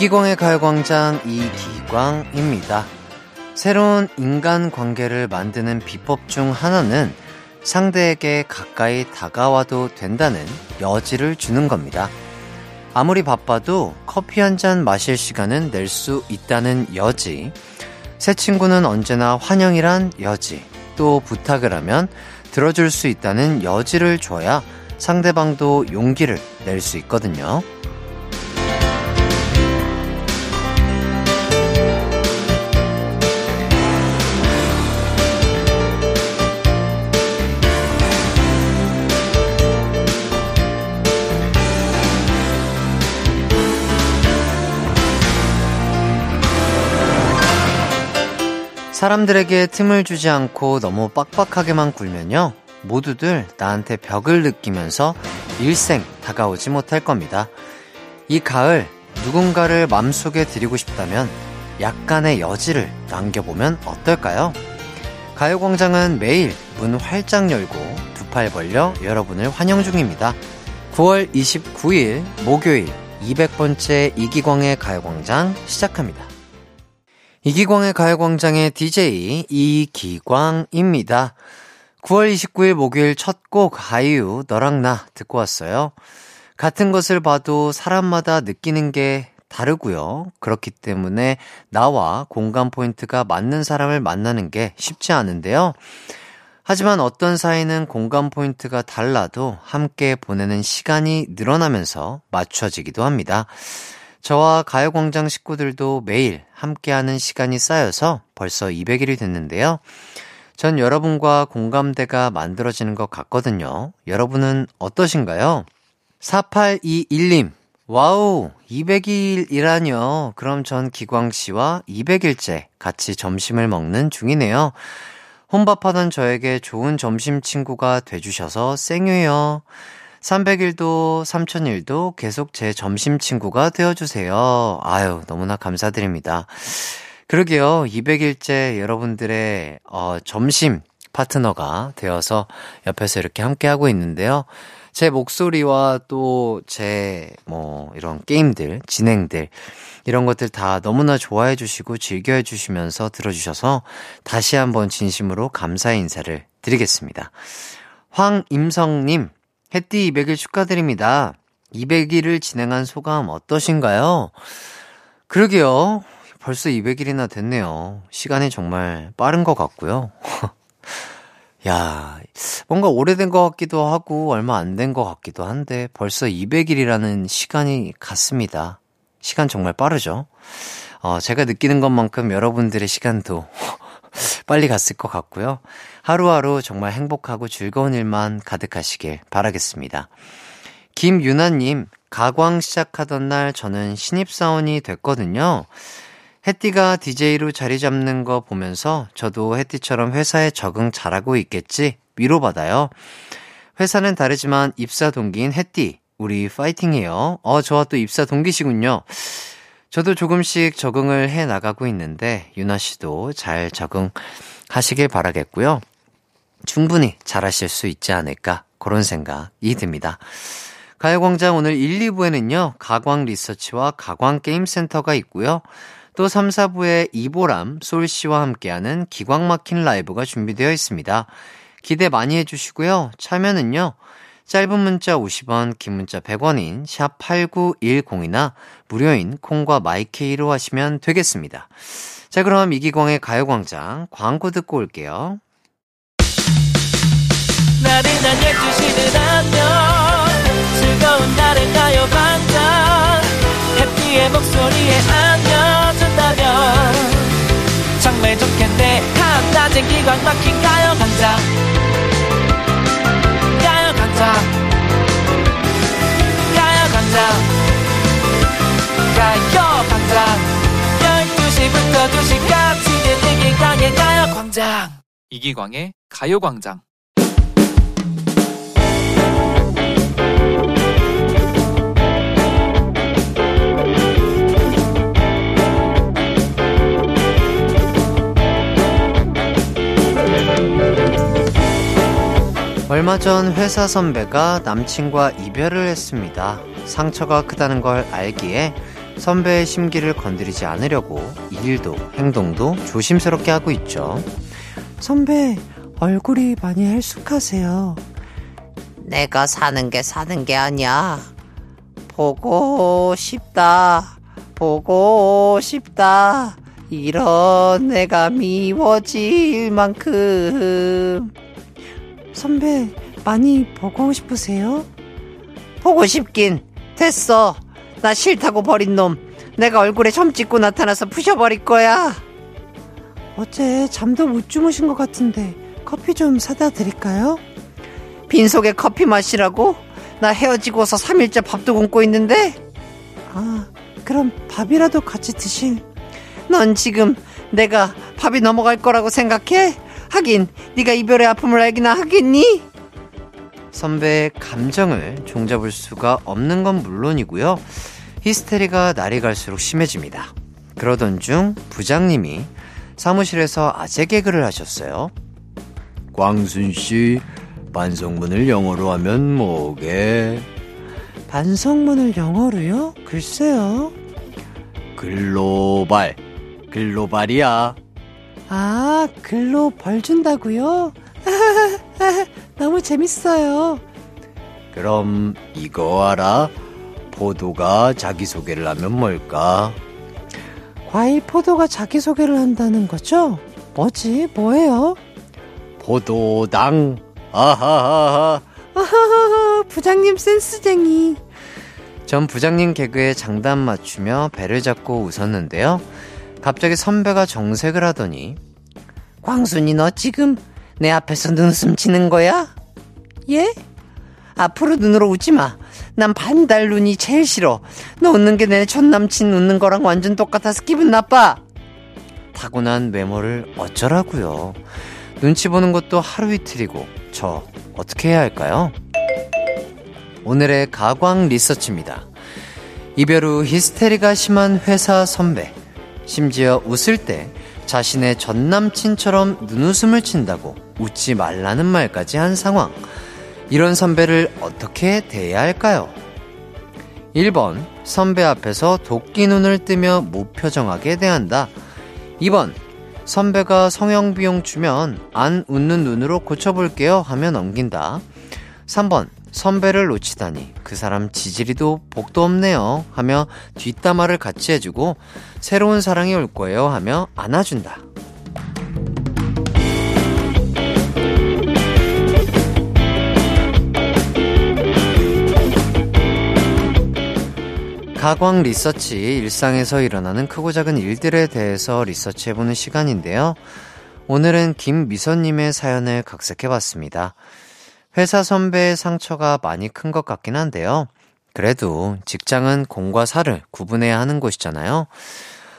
이기광의 가요광장 이기광입니다. 새로운 인간 관계를 만드는 비법 중 하나는 상대에게 가까이 다가와도 된다는 여지를 주는 겁니다. 아무리 바빠도 커피 한 잔 마실 시간은 낼 수 있다는 여지. 새 친구는 언제나 환영이란 여지. 또 부탁을 하면 들어줄 수 있다는 여지를 줘야 상대방도 용기를 낼 수 있거든요. 사람들에게 틈을 주지 않고 너무 빡빡하게만 굴면요. 모두들 나한테 벽을 느끼면서 일생 다가오지 못할 겁니다. 이 가을 누군가를 맘속에 드리고 싶다면 약간의 여지를 남겨보면 어떨까요? 가요광장은 매일 문 활짝 열고 두 팔 벌려 여러분을 환영 중입니다. 9월 29일 목요일 200번째 이기광의 가요광장 시작합니다. 이기광의 가요광장의 DJ 이기광입니다. 9월 29일 목요일 첫 곡 아이유 너랑 나 듣고 왔어요. 같은 것을 봐도 사람마다 느끼는 게 다르고요. 그렇기 때문에 나와 공감 포인트가 맞는 사람을 만나는 게 쉽지 않은데요. 하지만 어떤 사이는 공감 포인트가 달라도 함께 보내는 시간이 늘어나면서 맞춰지기도 합니다. 저와 가요광장 식구들도 매일 함께하는 시간이 쌓여서 벌써 200일이 됐는데요. 전 여러분과 공감대가 만들어지는 것 같거든요. 여러분은 어떠신가요? 4821님, 와우, 200일이라뇨. 그럼 전 기광 씨와 200일째 같이 점심을 먹는 중이네요. 혼밥하던 저에게 좋은 점심 친구가 돼주셔서 생유요. 300일도 3000일도 계속 제 점심 친구가 되어주세요. 아유, 너무나 감사드립니다. 그러게요. 200일째 여러분들의, 어, 점심 파트너가 되어서 옆에서 이렇게 함께하고 있는데요. 제 목소리와 또 제 뭐 이런 게임들, 진행들, 이런 것들 다 너무나 좋아해 주시고 즐겨해 주시면서 들어주셔서 다시 한번 진심으로 감사의 인사를 드리겠습니다. 황임성님, 해띠 200일 축하드립니다. 200일을 진행한 소감 어떠신가요? 그러게요. 벌써 200일이나 됐네요. 시간이 정말 빠른 것 같고요. 야, 뭔가 오래된 것 같기도 하고, 얼마 안 된 것 같기도 한데, 벌써 200일이라는 시간이 갔습니다. 시간 정말 빠르죠? 어, 제가 느끼는 것만큼 여러분들의 시간도 빨리 갔을 것 같고요. 하루하루 정말 행복하고 즐거운 일만 가득하시길 바라겠습니다. 김유나님, 가광 시작하던 날 저는 신입사원이 됐거든요. 혜띠가 DJ로 자리 잡는 거 보면서 저도 혜띠처럼 회사에 적응 잘하고 있겠지 위로받아요. 회사는 다르지만 입사 동기인 혜띠, 우리 파이팅해요. 어, 저와 또 입사 동기시군요. 저도 조금씩 적응을 해 나가고 있는데, 유나 씨도 잘 적응하시길 바라겠고요. 충분히 잘하실 수 있지 않을까, 그런 생각이 듭니다. 가요광장 오늘 1, 2부에는요, 가광 리서치와 가광 게임센터가 있고요. 또 3, 4부에 이보람, 솔씨와 함께하는 기광 막힌 라이브가 준비되어 있습니다. 기대 많이 해주시고요. 참여는요, 짧은 문자 50원, 긴 문자 100원인 샵 8910이나 무료인 콩과 마이케이로 하시면 되겠습니다. 자, 그럼 이기광의 가요광장 광고 듣고 올게요. 나른한 12시는 안녕 즐거운 날을 가요광장 해피의 목소리에 안겨준다면 정말 좋겠네 한낮엔 기광 막힌 가요광장 가요 광장 12시부터 2시까지 이기광의 가요광장. 이기광의 가요광장. 얼마 전 회사 선배가 남친과 이별을 했습니다. 상처가 크다는 걸 알기에 선배의 심기를 건드리지 않으려고 일도 행동도 조심스럽게 하고 있죠. 선배, 얼굴이 많이 헬쑥하세요. 내가 사는 게 사는 게 아니야. 보고 싶다. 보고 싶다. 이런 내가 미워질 만큼. 선배, 많이 보고 싶으세요? 보고 싶긴 됐어. 나 싫다고 버린 놈. 내가 얼굴에 점 찍고 나타나서 부셔버릴 거야. 어제 잠도 못 주무신 것 같은데 커피 좀 사다 드릴까요? 빈속에 커피 마시라고? 나 헤어지고서 3일째 밥도 굶고 있는데? 아, 그럼 밥이라도 같이 드실. 넌 지금 내가 밥이 넘어갈 거라고 생각해? 하긴 네가 이별의 아픔을 알기나 하겠니? 선배의 감정을 종잡을 수가 없는 건 물론이고요. 히스테리가 날이 갈수록 심해집니다. 그러던 중 부장님이 사무실에서 아재 개그를 하셨어요. 광순 씨, 반성문을 영어로 하면 뭐게? 반성문을 영어로요? 글쎄요. 글로벌. 글로벌이야. 아, 글로 벌 준다고요? 너무 재밌어요. 그럼 이거 알아? 포도가 자기소개를 하면 뭘까? 과일 포도가 자기소개를 한다는 거죠? 뭐지? 뭐예요? 포도당. 아하하하. 아하하하, 부장님 센스쟁이. 전 부장님 개그에 장단 맞추며 배를 잡고 웃었는데요. 갑자기 선배가 정색을 하더니 광순이 너 지금 내 앞에서 눈웃음 치는 거야? 예? 앞으로 눈으로 웃지 마. 난 반달 눈이 제일 싫어. 너 웃는 게내전 남친 웃는 거랑 완전 똑같아서 기분 나빠. 타고난 외모를 어쩌라고요. 눈치 보는 것도 하루 이틀이고 저 어떻게 해야 할까요? 오늘의 가광 리서치입니다. 이별 후 히스테리가 심한 회사 선배. 심지어 웃을 때 자신의 전 남친처럼 눈웃음을 친다고 웃지 말라는 말까지 한 상황. 이런 선배를 어떻게 대해야 할까요? 1번, 선배 앞에서 도끼 눈을 뜨며 무표정하게 대한다. 2번, 선배가 성형 비용 주면 안 웃는 눈으로 고쳐볼게요 하며 넘긴다. 3번, 선배를 놓치다니 그 사람 지지리도 복도 없네요 하며 뒷담화를 같이 해주고 새로운 사랑이 올 거예요 하며 안아준다. 가광 리서치 일상에서 일어나는 크고 작은 일들에 대해서 리서치해보는 시간인데요. 오늘은 김미선님의 사연을 각색해봤습니다. 회사 선배의 상처가 많이 큰 것 같긴 한데요. 그래도 직장은 공과 사를 구분해야 하는 곳이잖아요.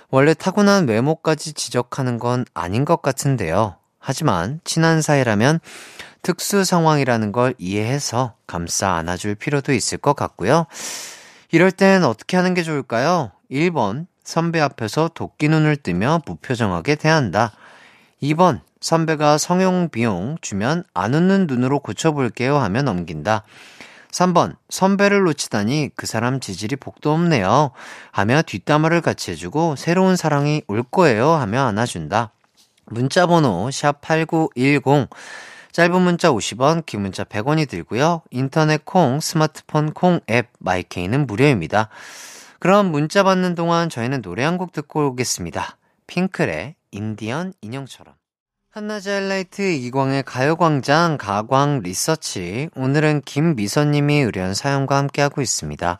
원래 타고난 외모까지 지적하는 건 아닌 것 같은데요. 하지만 친한 사이라면 특수 상황이라는 걸 이해해서 감싸 안아줄 필요도 있을 것 같고요. 이럴 땐 어떻게 하는 게 좋을까요? 1번, 선배 앞에서 도끼 눈을 뜨며 무표정하게 대한다. 2번, 선배가 성형 비용 주면 안 웃는 눈으로 고쳐볼게요 하며 넘긴다. 3번, 선배를 놓치다니 그 사람 지질이 복도 없네요. 하며 뒷담화를 같이 해주고 새로운 사랑이 올 거예요 하며 안아준다. 문자번호 샵8910 짧은 문자 50원, 긴 문자 100원이 들고요. 인터넷 콩, 스마트폰 콩 앱 마이케이는 무료입니다. 그럼 문자 받는 동안 저희는 노래 한 곡 듣고 오겠습니다. 핑클의 인디언 인형처럼. 한낮의 하이라이트 이광의 가요광장 가광 리서치. 오늘은 김미선님이 의뢰한 사연과 함께하고 있습니다.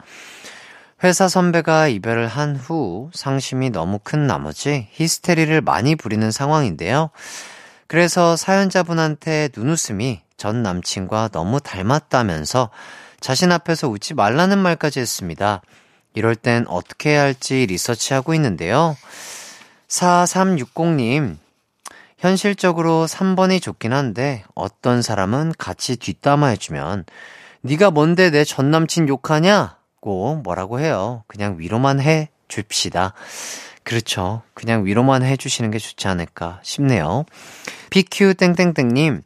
회사 선배가 이별을 한 후 상심이 너무 큰 나머지 히스테리를 많이 부리는 상황인데요. 그래서 사연자분한테 눈웃음이 전 남친과 너무 닮았다면서 자신 앞에서 웃지 말라는 말까지 했습니다. 이럴 땐 어떻게 해야 할지 리서치하고 있는데요. 4360님, 현실적으로 3번이 좋긴 한데 어떤 사람은 같이 뒷담화 해주면 네가 뭔데 내 전 남친 욕하냐고 뭐라고 해요. 그냥 위로만 해 줍시다. 그렇죠. 그냥 위로만 해주시는 게 좋지 않을까 싶네요. PQ땡땡땡님,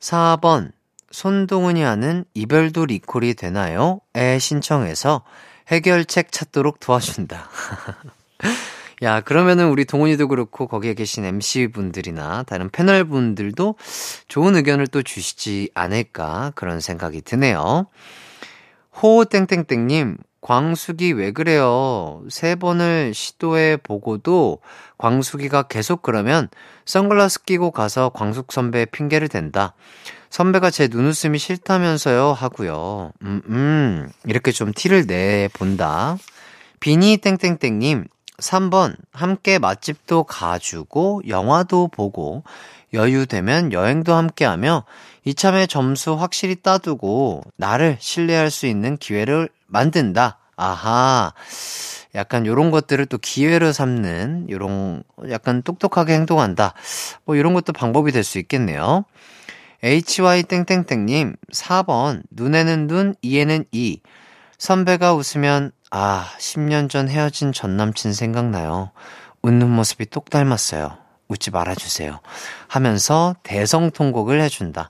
4번, 손동훈이 하는 이별도 리콜이 되나요? 에 신청해서 해결책 찾도록 도와준다. 야, 그러면은 우리 동훈이도 그렇고 거기에 계신 MC분들이나 다른 패널분들도 좋은 의견을 또 주시지 않을까 그런 생각이 드네요. 호땡땡땡님, 광숙이 왜 그래요? 세 번을 시도해 보고도 광숙이가 계속 그러면 선글라스 끼고 가서 광숙 선배 핑계를 댄다. 선배가 제 눈웃음이 싫다면서요 하고요. 음, 음, 이렇게 좀 티를 내 본다. 비니 땡땡땡님, 3번, 함께 맛집도 가주고, 영화도 보고, 여유 되면 여행도 함께 하며, 이참에 점수 확실히 따두고, 나를 신뢰할 수 있는 기회를 만든다. 아하. 약간 요런 것들을 또 기회로 삼는, 요런, 약간 똑똑하게 행동한다. 뭐, 요런 것도 방법이 될 수 있겠네요. hy땡땡땡님, 4번, 눈에는 눈, 이에는 이. 선배가 웃으면, 아, 10년 전 헤어진 전 남친 생각나요. 웃는 모습이 똑 닮았어요. 웃지 말아주세요. 하면서 대성통곡을 해준다.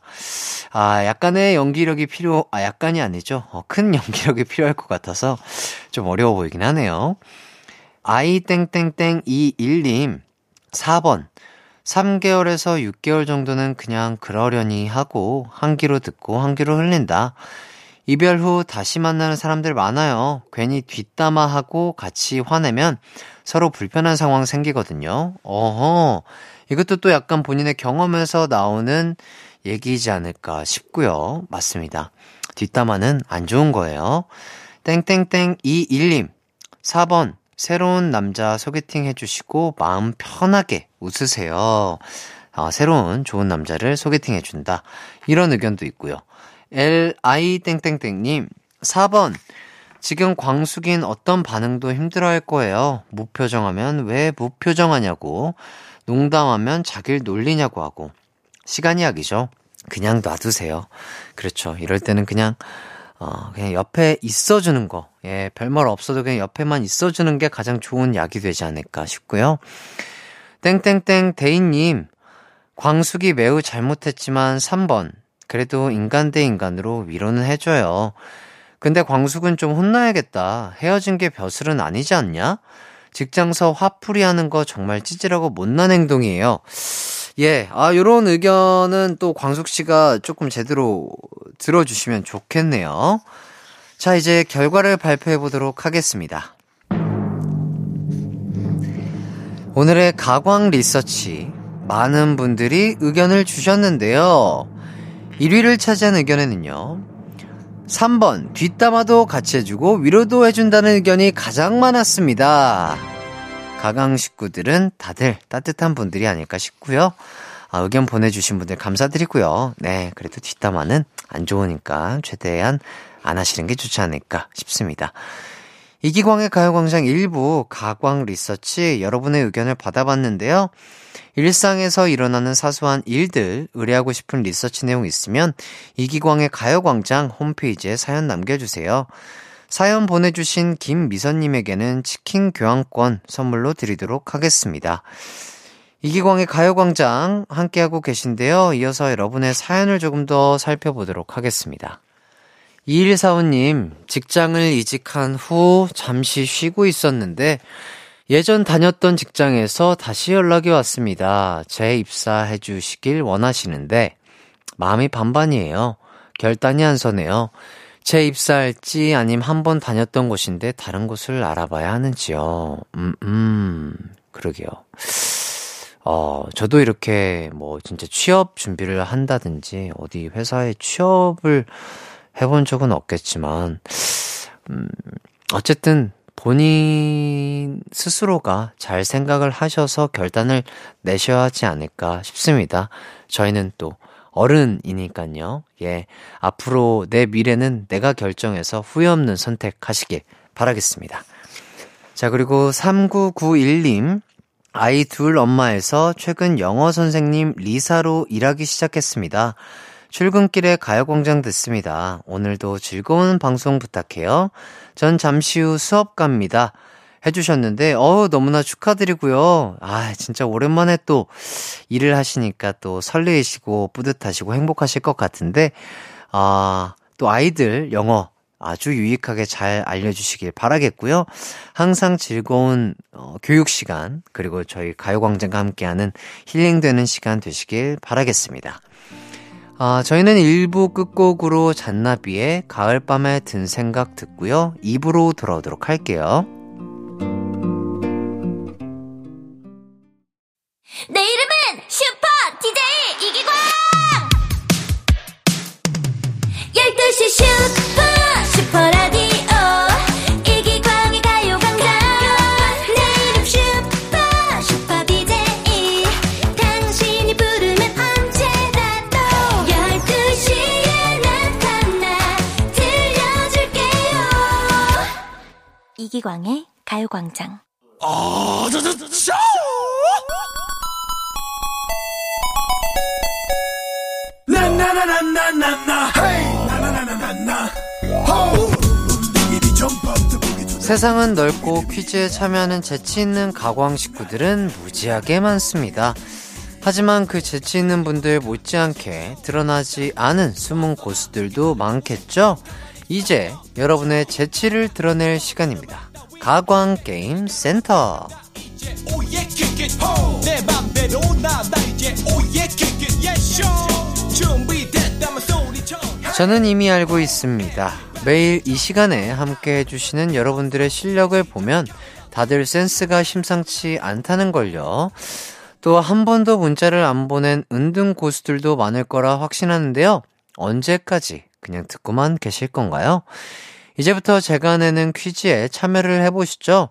아, 약간의 연기력이 필요, 아, 약간이 아니죠. 어, 큰 연기력이 필요할 것 같아서 좀 어려워 보이긴 하네요. 아이땡땡땡21님, 4번. 3개월에서 6개월 정도는 그냥 그러려니 하고, 한 귀로 듣고 한 귀로 흘린다. 이별 후 다시 만나는 사람들 많아요. 괜히 뒷담화하고 같이 화내면 서로 불편한 상황 생기거든요. 어허. 이것도 또 약간 본인의 경험에서 나오는 얘기이지 않을까 싶고요. 맞습니다. 뒷담화는 안 좋은 거예요. 땡땡땡 21님. 4번. 새로운 남자 소개팅 해주시고 마음 편하게 웃으세요. 아, 새로운 좋은 남자를 소개팅 해준다. 이런 의견도 있고요. LI땡땡땡님, 4번. 지금 광숙인 어떤 반응도 힘들어 할 거예요. 무표정하면 왜 무표정하냐고. 농담하면 자기를 놀리냐고 하고. 시간 이야기죠. 그냥 놔두세요. 그렇죠. 이럴 때는 그냥, 어, 그냥 옆에 있어주는 거. 예, 별말 없어도 그냥 옆에만 있어주는 게 가장 좋은 약이 되지 않을까 싶고요. 땡땡땡 대인님, 광숙이 매우 잘못했지만 3번. 그래도 인간 대 인간으로 위로는 해줘요. 근데 광숙은 좀 혼나야겠다. 헤어진 게 벼슬은 아니지 않냐? 직장서 화풀이 하는 거 정말 찌질하고 못난 행동이에요. 예, 아, 요런 의견은 또 광숙 씨가 조금 제대로 들어주시면 좋겠네요. 자, 이제 결과를 발표해 보도록 하겠습니다. 오늘의 가광 리서치. 많은 분들이 의견을 주셨는데요. 1위를 차지한 의견에는요. 3번, 뒷담화도 같이 해주고 위로도 해준다는 의견이 가장 많았습니다. 가강 식구들은 다들 따뜻한 분들이 아닐까 싶고요. 아, 의견 보내주신 분들 감사드리고요. 네, 그래도 뒷담화는 안 좋으니까 최대한 안 하시는 게 좋지 않을까 싶습니다. 이기광의 가요광장 일부 가광 리서치 여러분의 의견을 받아봤는데요. 일상에서 일어나는 사소한 일들, 의뢰하고 싶은 리서치 내용 있으면 이기광의 가요광장 홈페이지에 사연 남겨주세요. 사연 보내주신 김미선님에게는 치킨 교환권 선물로 드리도록 하겠습니다. 이기광의 가요광장 함께하고 계신데요. 이어서 여러분의 사연을 조금 더 살펴보도록 하겠습니다. 2145님, 직장을 이직한 후 잠시 쉬고 있었는데, 예전 다녔던 직장에서 다시 연락이 왔습니다. 재입사해 주시길 원하시는데, 마음이 반반이에요. 결단이 안 서네요. 재입사할지 아님 한 번 다녔던 곳인데 다른 곳을 알아봐야 하는지요. 음, 음, 그러게요. 어, 저도 이렇게 뭐 진짜 취업 준비를 한다든지 어디 회사에 취업을 해본 적은 없겠지만, 음, 어쨌든 본인 스스로가 잘 생각을 하셔서 결단을 내셔야 하지 않을까 싶습니다. 저희는 또 어른이니까요. 예. 앞으로 내 미래는 내가 결정해서 후회 없는 선택하시길 바라겠습니다. 자, 그리고 3991님. 아이 둘 엄마에서 최근 영어 선생님 리사로 일하기 시작했습니다. 출근길에 가요광장 듣습니다. 오늘도 즐거운 방송 부탁해요. 전 잠시 후 수업 갑니다. 해주셨는데, 어우, 너무나 축하드리고요. 아, 진짜 오랜만에 또 일을 하시니까 또 설레이시고 뿌듯하시고 행복하실 것 같은데, 아, 또 아이들 영어, 아주 유익하게 잘 알려주시길 바라겠고요. 항상 즐거운 어, 교육 시간 그리고 저희 가요광장과 함께하는 힐링되는 시간 되시길 바라겠습니다. 아, 저희는 1부 끝곡으로 잔나비의 가을밤에 든 생각 듣고요. 2부로 돌아오도록 할게요. 내 이름은 슈퍼 DJ 이기광 12시 슈퍼 이기광의 가요광장 세상은 넓고 퀴즈에 참여하는 재치 있는 가광 식구들은 무지하게 많습니다. 하지만 그 재치 있는 분들 못지않게 드러나지 않은 숨은 고수들도 많겠죠? 이제 여러분의 재치를 드러낼 시간입니다. 가광 게임 센터. 저는 이미 알고 있습니다. 매일 이 시간에 함께 해주시는 여러분들의 실력을 보면 다들 센스가 심상치 않다는 걸요. 또 한 번도 문자를 안 보낸 은둔 고수들도 많을 거라 확신하는데요. 언제까지 그냥 듣고만 계실 건가요? 이제부터 제가 내는 퀴즈에 참여를 해보시죠.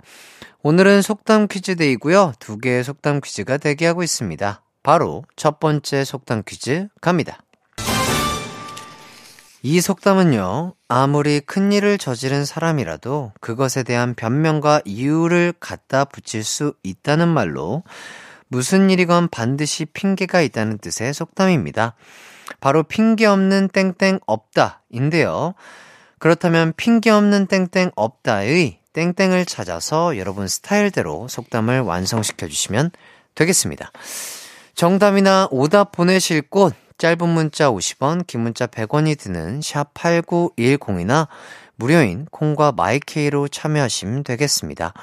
오늘은 속담 퀴즈 데이고요. 두 개의 속담 퀴즈가 대기하고 있습니다. 바로 첫 번째 속담 퀴즈 갑니다. 이 속담은요, 아무리 큰 일을 저지른 사람이라도 그것에 대한 변명과 이유를 갖다 붙일 수 있다는 말로 무슨 일이건 반드시 핑계가 있다는 뜻의 속담입니다. 바로 핑계 없는 땡땡 없다인데요. 그렇다면 핑계 없는 땡땡 없다의 땡땡을 찾아서 여러분 스타일대로 속담을 완성시켜 주시면 되겠습니다. 정답이나 오답 보내실 곳 짧은 문자 50원, 긴 문자 100원이 드는 샵 8910이나 무료인 콩과 마이케이로 참여하시면 되겠습니다.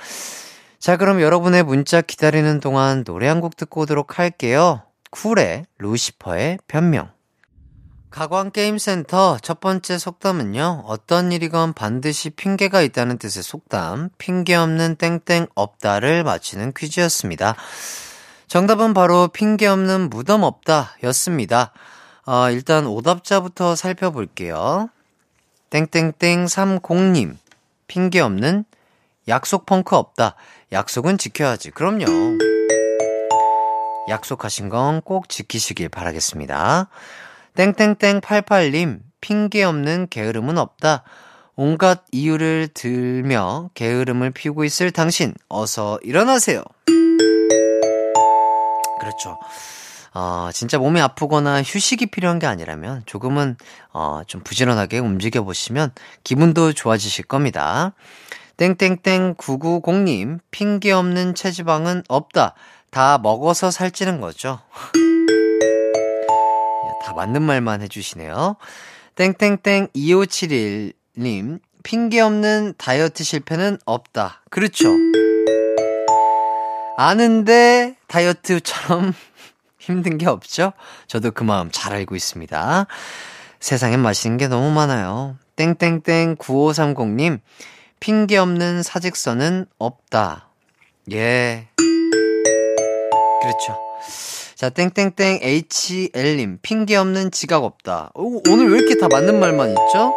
자, 그럼 여러분의 문자 기다리는 동안 노래 한 곡 듣고 오도록 할게요. 쿨의 루시퍼의 변명. 가광게임센터 첫 번째 속담은요, 어떤 일이건 반드시 핑계가 있다는 뜻의 속담, 핑계 없는 땡땡 없다를 맞히는 퀴즈였습니다. 정답은 바로 핑계 없는 무덤 없다 였습니다. 어, 일단 오답자부터 살펴볼게요. 땡땡땡30님, 핑계 없는 약속 펑크 없다. 약속은 지켜야지. 그럼요. 약속하신 건 꼭 지키시길 바라겠습니다. 땡땡땡88님, 핑계 없는 게으름은 없다. 온갖 이유를 들며 게으름을 피우고 있을 당신, 어서 일어나세요. 그렇죠. 어, 진짜 몸이 아프거나 휴식이 필요한 게 아니라면 조금은, 어, 좀 부지런하게 움직여 보시면 기분도 좋아지실 겁니다. 땡땡땡 990님, 핑계 없는 체지방은 없다. 다 먹어서 살찌는 거죠. 다 맞는 말만 해주시네요. 땡땡땡 2571님, 핑계 없는 다이어트 실패는 없다. 그렇죠. 아는데 다이어트처럼 힘든 게 없죠? 저도 그 마음 잘 알고 있습니다. 세상엔 맛있는 게 너무 많아요. 땡땡땡 9530님, 핑계 없는 사직서는 없다. 예. 그렇죠. 자, 땡땡땡 HL님, 핑계 없는 지각 없다. 오, 오늘 왜 이렇게 다 맞는 말만 있죠?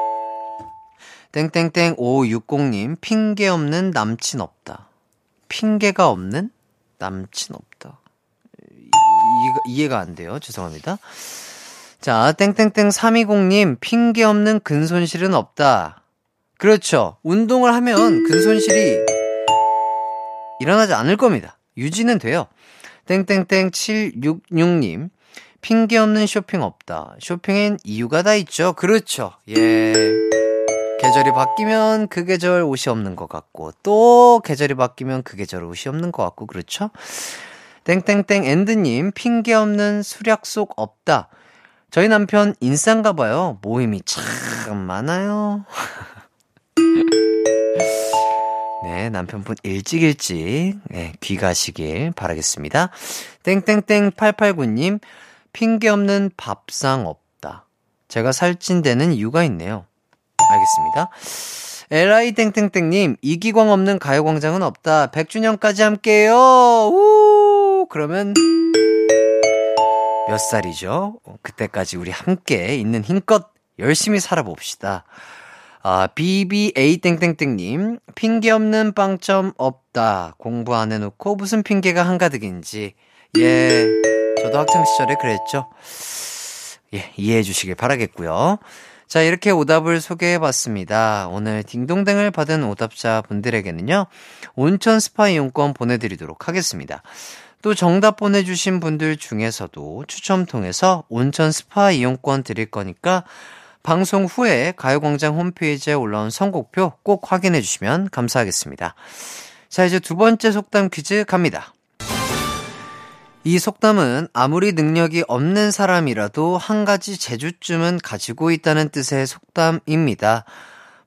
땡땡땡 560님, 핑계 없는 남친 없다. 핑계가 없는 남친 없다. 이, 이해가 안 돼요. 죄송합니다. 자, 땡땡땡 320님, 핑계 없는 근손실은 없다. 그렇죠. 운동을 하면 근손실이 일어나지 않을 겁니다. 유지는 돼요. 땡땡땡 766님, 핑계 없는 쇼핑 없다. 쇼핑엔 이유가 다 있죠. 그렇죠. 예. 계절이 바뀌면 그 계절 옷이 없는 것 같고, 또 계절이 바뀌면 그 계절 옷이 없는 것 같고, 그렇죠? 땡땡땡 엔드님, 핑계 없는 수략 속 없다. 저희 남편 인싸인가 봐요. 모임이 참 많아요. 네, 남편분 일찍 일찍 네, 귀가시길 바라겠습니다. 땡땡땡 889님 핑계 없는 밥상 없다. 제가 살찐 데는 이유가 있네요. 알겠습니다. LI 땡땡땡님 이기광 없는 가요광장은 없다. 100주년까지 함께해요. 우! 그러면 몇 살이죠? 어, 그때까지 우리 함께 있는 힘껏 열심히 살아봅시다. 아, BBA 땡땡땡님, 핑계 없는 빵점 없다. 공부 안 해놓고 무슨 핑계가 한가득인지. 예, 저도 학창시절에 그랬죠. 예, 이해해 주시길 바라겠고요. 자, 이렇게 오답을 소개해 봤습니다. 오늘 딩동댕을 받은 오답자 분들에게는요, 온천 스파 이용권 보내드리도록 하겠습니다. 또 정답 보내주신 분들 중에서도 추첨 통해서 온천 스파 이용권 드릴 거니까 방송 후에 가요광장 홈페이지에 올라온 선곡표 꼭 확인해 주시면 감사하겠습니다. 자, 이제 두 번째 속담 퀴즈 갑니다. 이 속담은 아무리 능력이 없는 사람이라도 한 가지 재주쯤은 가지고 있다는 뜻의 속담입니다.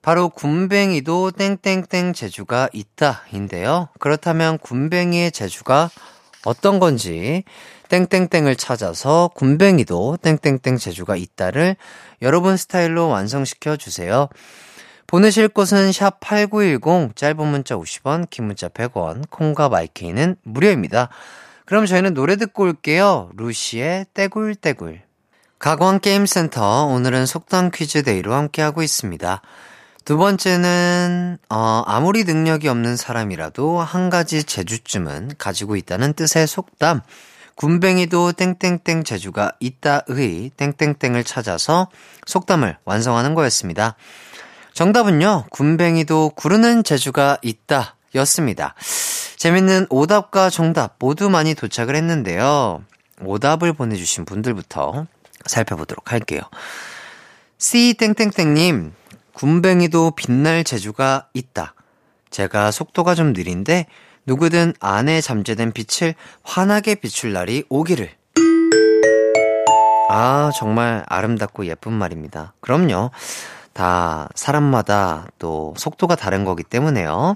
바로 군뱅이도 땡땡땡 재주가 있다인데요. 그렇다면 군뱅이의 재주가 어떤 건지 땡땡땡을 찾아서 굼벵이도 땡땡땡 재주가 있다를 여러분 스타일로 완성시켜 주세요. 보내실 곳은 샵 8910 짧은 문자 50원, 긴 문자 100원, 콩과 마이케이는 무료입니다. 그럼 저희는 노래 듣고 올게요. 루시의 떼굴떼굴. 가광게임센터 오늘은 속담 퀴즈 데이로 함께하고 있습니다. 두 번째는 어, 아무리 능력이 없는 사람이라도 한 가지 재주쯤은 가지고 있다는 뜻의 속담. 군뱅이도 땡땡땡 재주가 있다의 땡땡땡을 찾아서 속담을 완성하는 거였습니다. 정답은요, 군뱅이도 구르는 재주가 있다 였습니다. 재밌는 오답과 정답 모두 많이 도착을 했는데요. 오답을 보내주신 분들부터 살펴보도록 할게요. C 땡땡땡님, 군뱅이도 빛날 재주가 있다. 제가 속도가 좀 느린데 누구든 안에 잠재된 빛을 환하게 비출 날이 오기를. 아, 정말 아름답고 예쁜 말입니다. 그럼요. 다 사람마다 또 속도가 다른 거기 때문에요.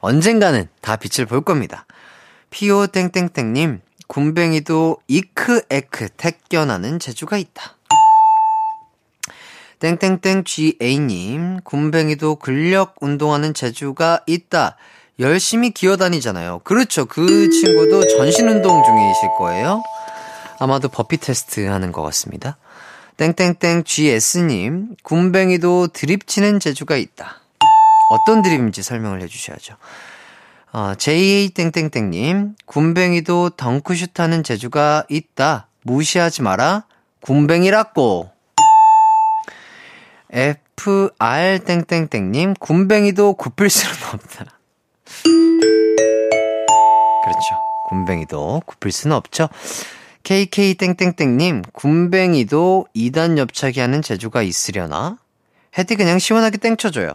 언젠가는 다 빛을 볼 겁니다. 피오 땡땡땡님, 군뱅이도 이크 에크 택견하는 재주가 있다. 땡땡땡 GA님, 군뱅이도 근력 운동하는 재주가 있다. 열심히 기어다니잖아요. 그렇죠. 그 친구도 전신 운동 중이실 거예요. 아마도 버피 테스트 하는 것 같습니다. 땡땡땡 GS님, 군뱅이도 드립 치는 재주가 있다. 어떤 드립인지 설명을 해주셔야죠. 어, JA 땡땡땡님, 군뱅이도 덩크슛 하는 재주가 있다. 무시하지 마라. 군뱅이라고. FR 땡땡땡님, 군뱅이도 굽힐 수는 없다. 그렇죠. 군뱅이도 굽힐 수는 없죠. KK 땡땡땡님, 군뱅이도 2단 옆차기 하는 재주가 있으려나? 헤디 그냥 시원하게 땡쳐줘요.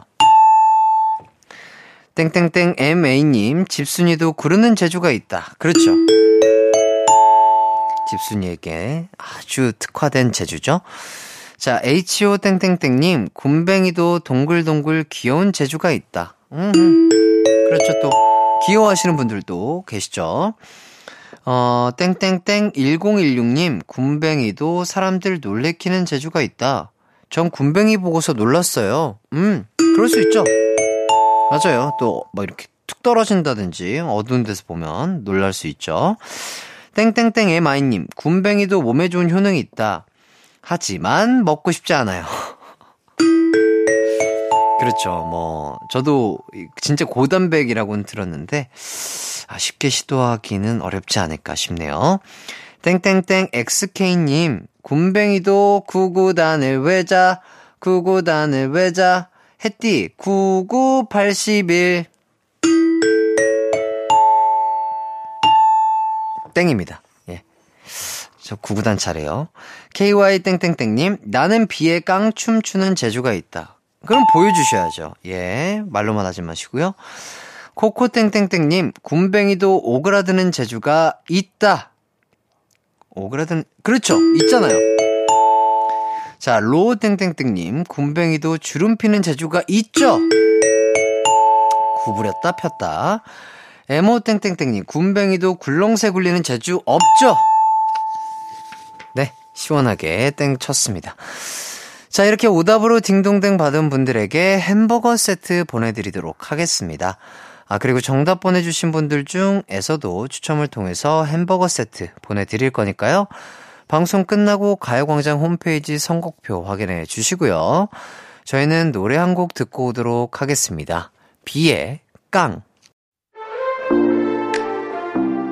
땡땡땡 MA님, 집순이도 구르는 재주가 있다. 그렇죠. 집순이에게 아주 특화된 재주죠. 자, HO 땡땡땡님, 군뱅이도 동글동글 귀여운 재주가 있다. 음, 그렇죠. 또, 귀여워하시는 분들도 계시죠. 어, 땡땡땡 1016님, 군뱅이도 사람들 놀래키는 재주가 있다. 전 군뱅이 보고서 놀랐어요. 음, 그럴 수 있죠. 맞아요. 또, 뭐 이렇게 툭 떨어진다든지, 어두운 데서 보면 놀랄 수 있죠. 땡땡땡 에마이님, 군뱅이도 몸에 좋은 효능이 있다. 하지만 먹고 싶지 않아요. 그렇죠. 뭐, 저도 진짜 고단백이라고는 들었는데, 아, 쉽게 시도하기는 어렵지 않을까 싶네요. 땡땡땡 XK님, 군뱅이도 구구단을 외자, 구구단을 외자, 햇띠, 9981. 땡입니다. 예. 저 구구단 차례요. KY 땡땡땡님, 나는 비에 깡춤 추는 재주가 있다. 그럼 보여주셔야죠. 예, 말로만 하지 마시고요. 코코땡땡땡님, 군뱅이도 오그라드는 재주가 있다. 오그라드는, 그렇죠. 있잖아요. 자, 로땡땡땡님, 군뱅이도 주름 피는 재주가 있죠? 구부렸다 폈다. 에모땡땡땡님, 군뱅이도 굴렁쇠 굴리는 재주 없죠? 네, 시원하게 땡 쳤습니다. 자, 이렇게 오답으로 딩동댕 받은 분들에게 햄버거 세트 보내드리도록 하겠습니다. 아, 그리고 정답 보내주신 분들 중에서도 추첨을 통해서 햄버거 세트 보내드릴 거니까요. 방송 끝나고 가요광장 홈페이지 선곡표 확인해 주시고요. 저희는 노래 한 곡 듣고 오도록 하겠습니다. 비의 깡.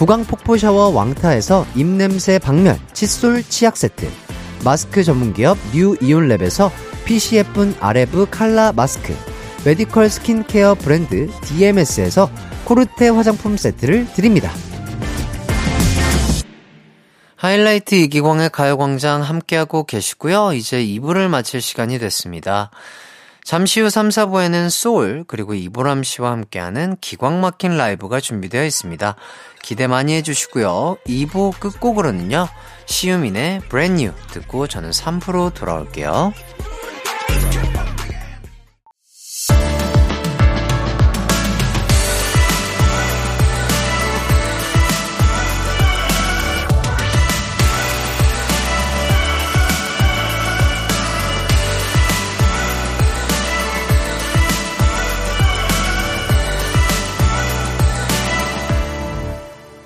구강 폭포 샤워 왕타에서 입냄새 박멸 칫솔 치약 세트, 마스크 전문기업 뉴 이온랩에서 예쁜 아레브 칼라 마스크, 메디컬 스킨케어 브랜드 DMS에서 코르테 화장품 세트를 드립니다. 하이라이트 이기광의 가요광장 함께하고 계시고요. 이제 2부를 마칠 시간이 됐습니다. 잠시 후 3, 4부에는 소울, 그리고 이보람 씨와 함께하는 기광 막힌 라이브가 준비되어 있습니다. 기대 많이 해주시고요. 2부 끝곡으로는요, 시우민의 New 듣고 저는 3부로 돌아올게요.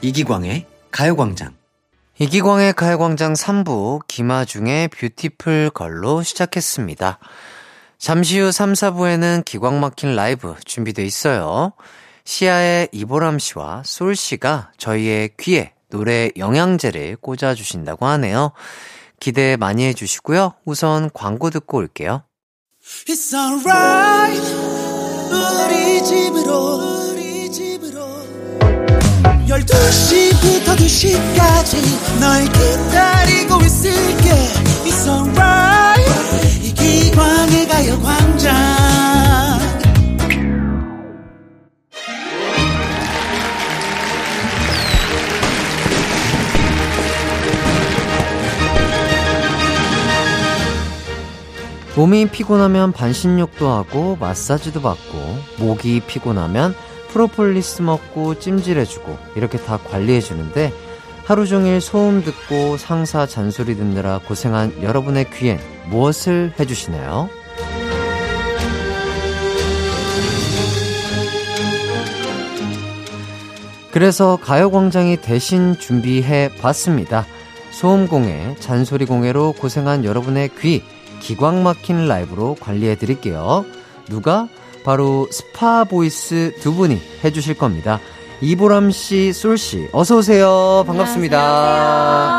이기광의 가요광장. 이기광의 가요광장 3부 김아중의 뷰티풀 걸로 시작했습니다. 잠시 후 3, 4부에는 기광 막힌 라이브 준비돼 있어요. 시아의 이보람 씨와 솔 씨가 저희의 귀에 노래 영양제를 꽂아주신다고 하네요. 기대 많이 해주시고요. 우선 광고 듣고 올게요. 12시부터 2시까지 널 기다리고 있을게. It's alright. 이기광의 가요광장. 몸이 피곤하면 반신욕도 하고 마사지도 받고 목이 피곤하면 프로폴리스 먹고 찜질해주고 이렇게 다 관리해주는데 하루 종일 소음 듣고 상사 잔소리 듣느라 고생한 여러분의 귀엔 무엇을 해주시나요? 그래서 가요광장이 대신 준비해 봤습니다. 소음공해, 잔소리공해로 고생한 여러분의 귀, 기광 막힌 라이브로 관리해 드릴게요. 누가? 바로 스파 보이스 두 분이 해주실 겁니다. 이보람 씨, 솔 씨, 어서 오세요. 반갑습니다.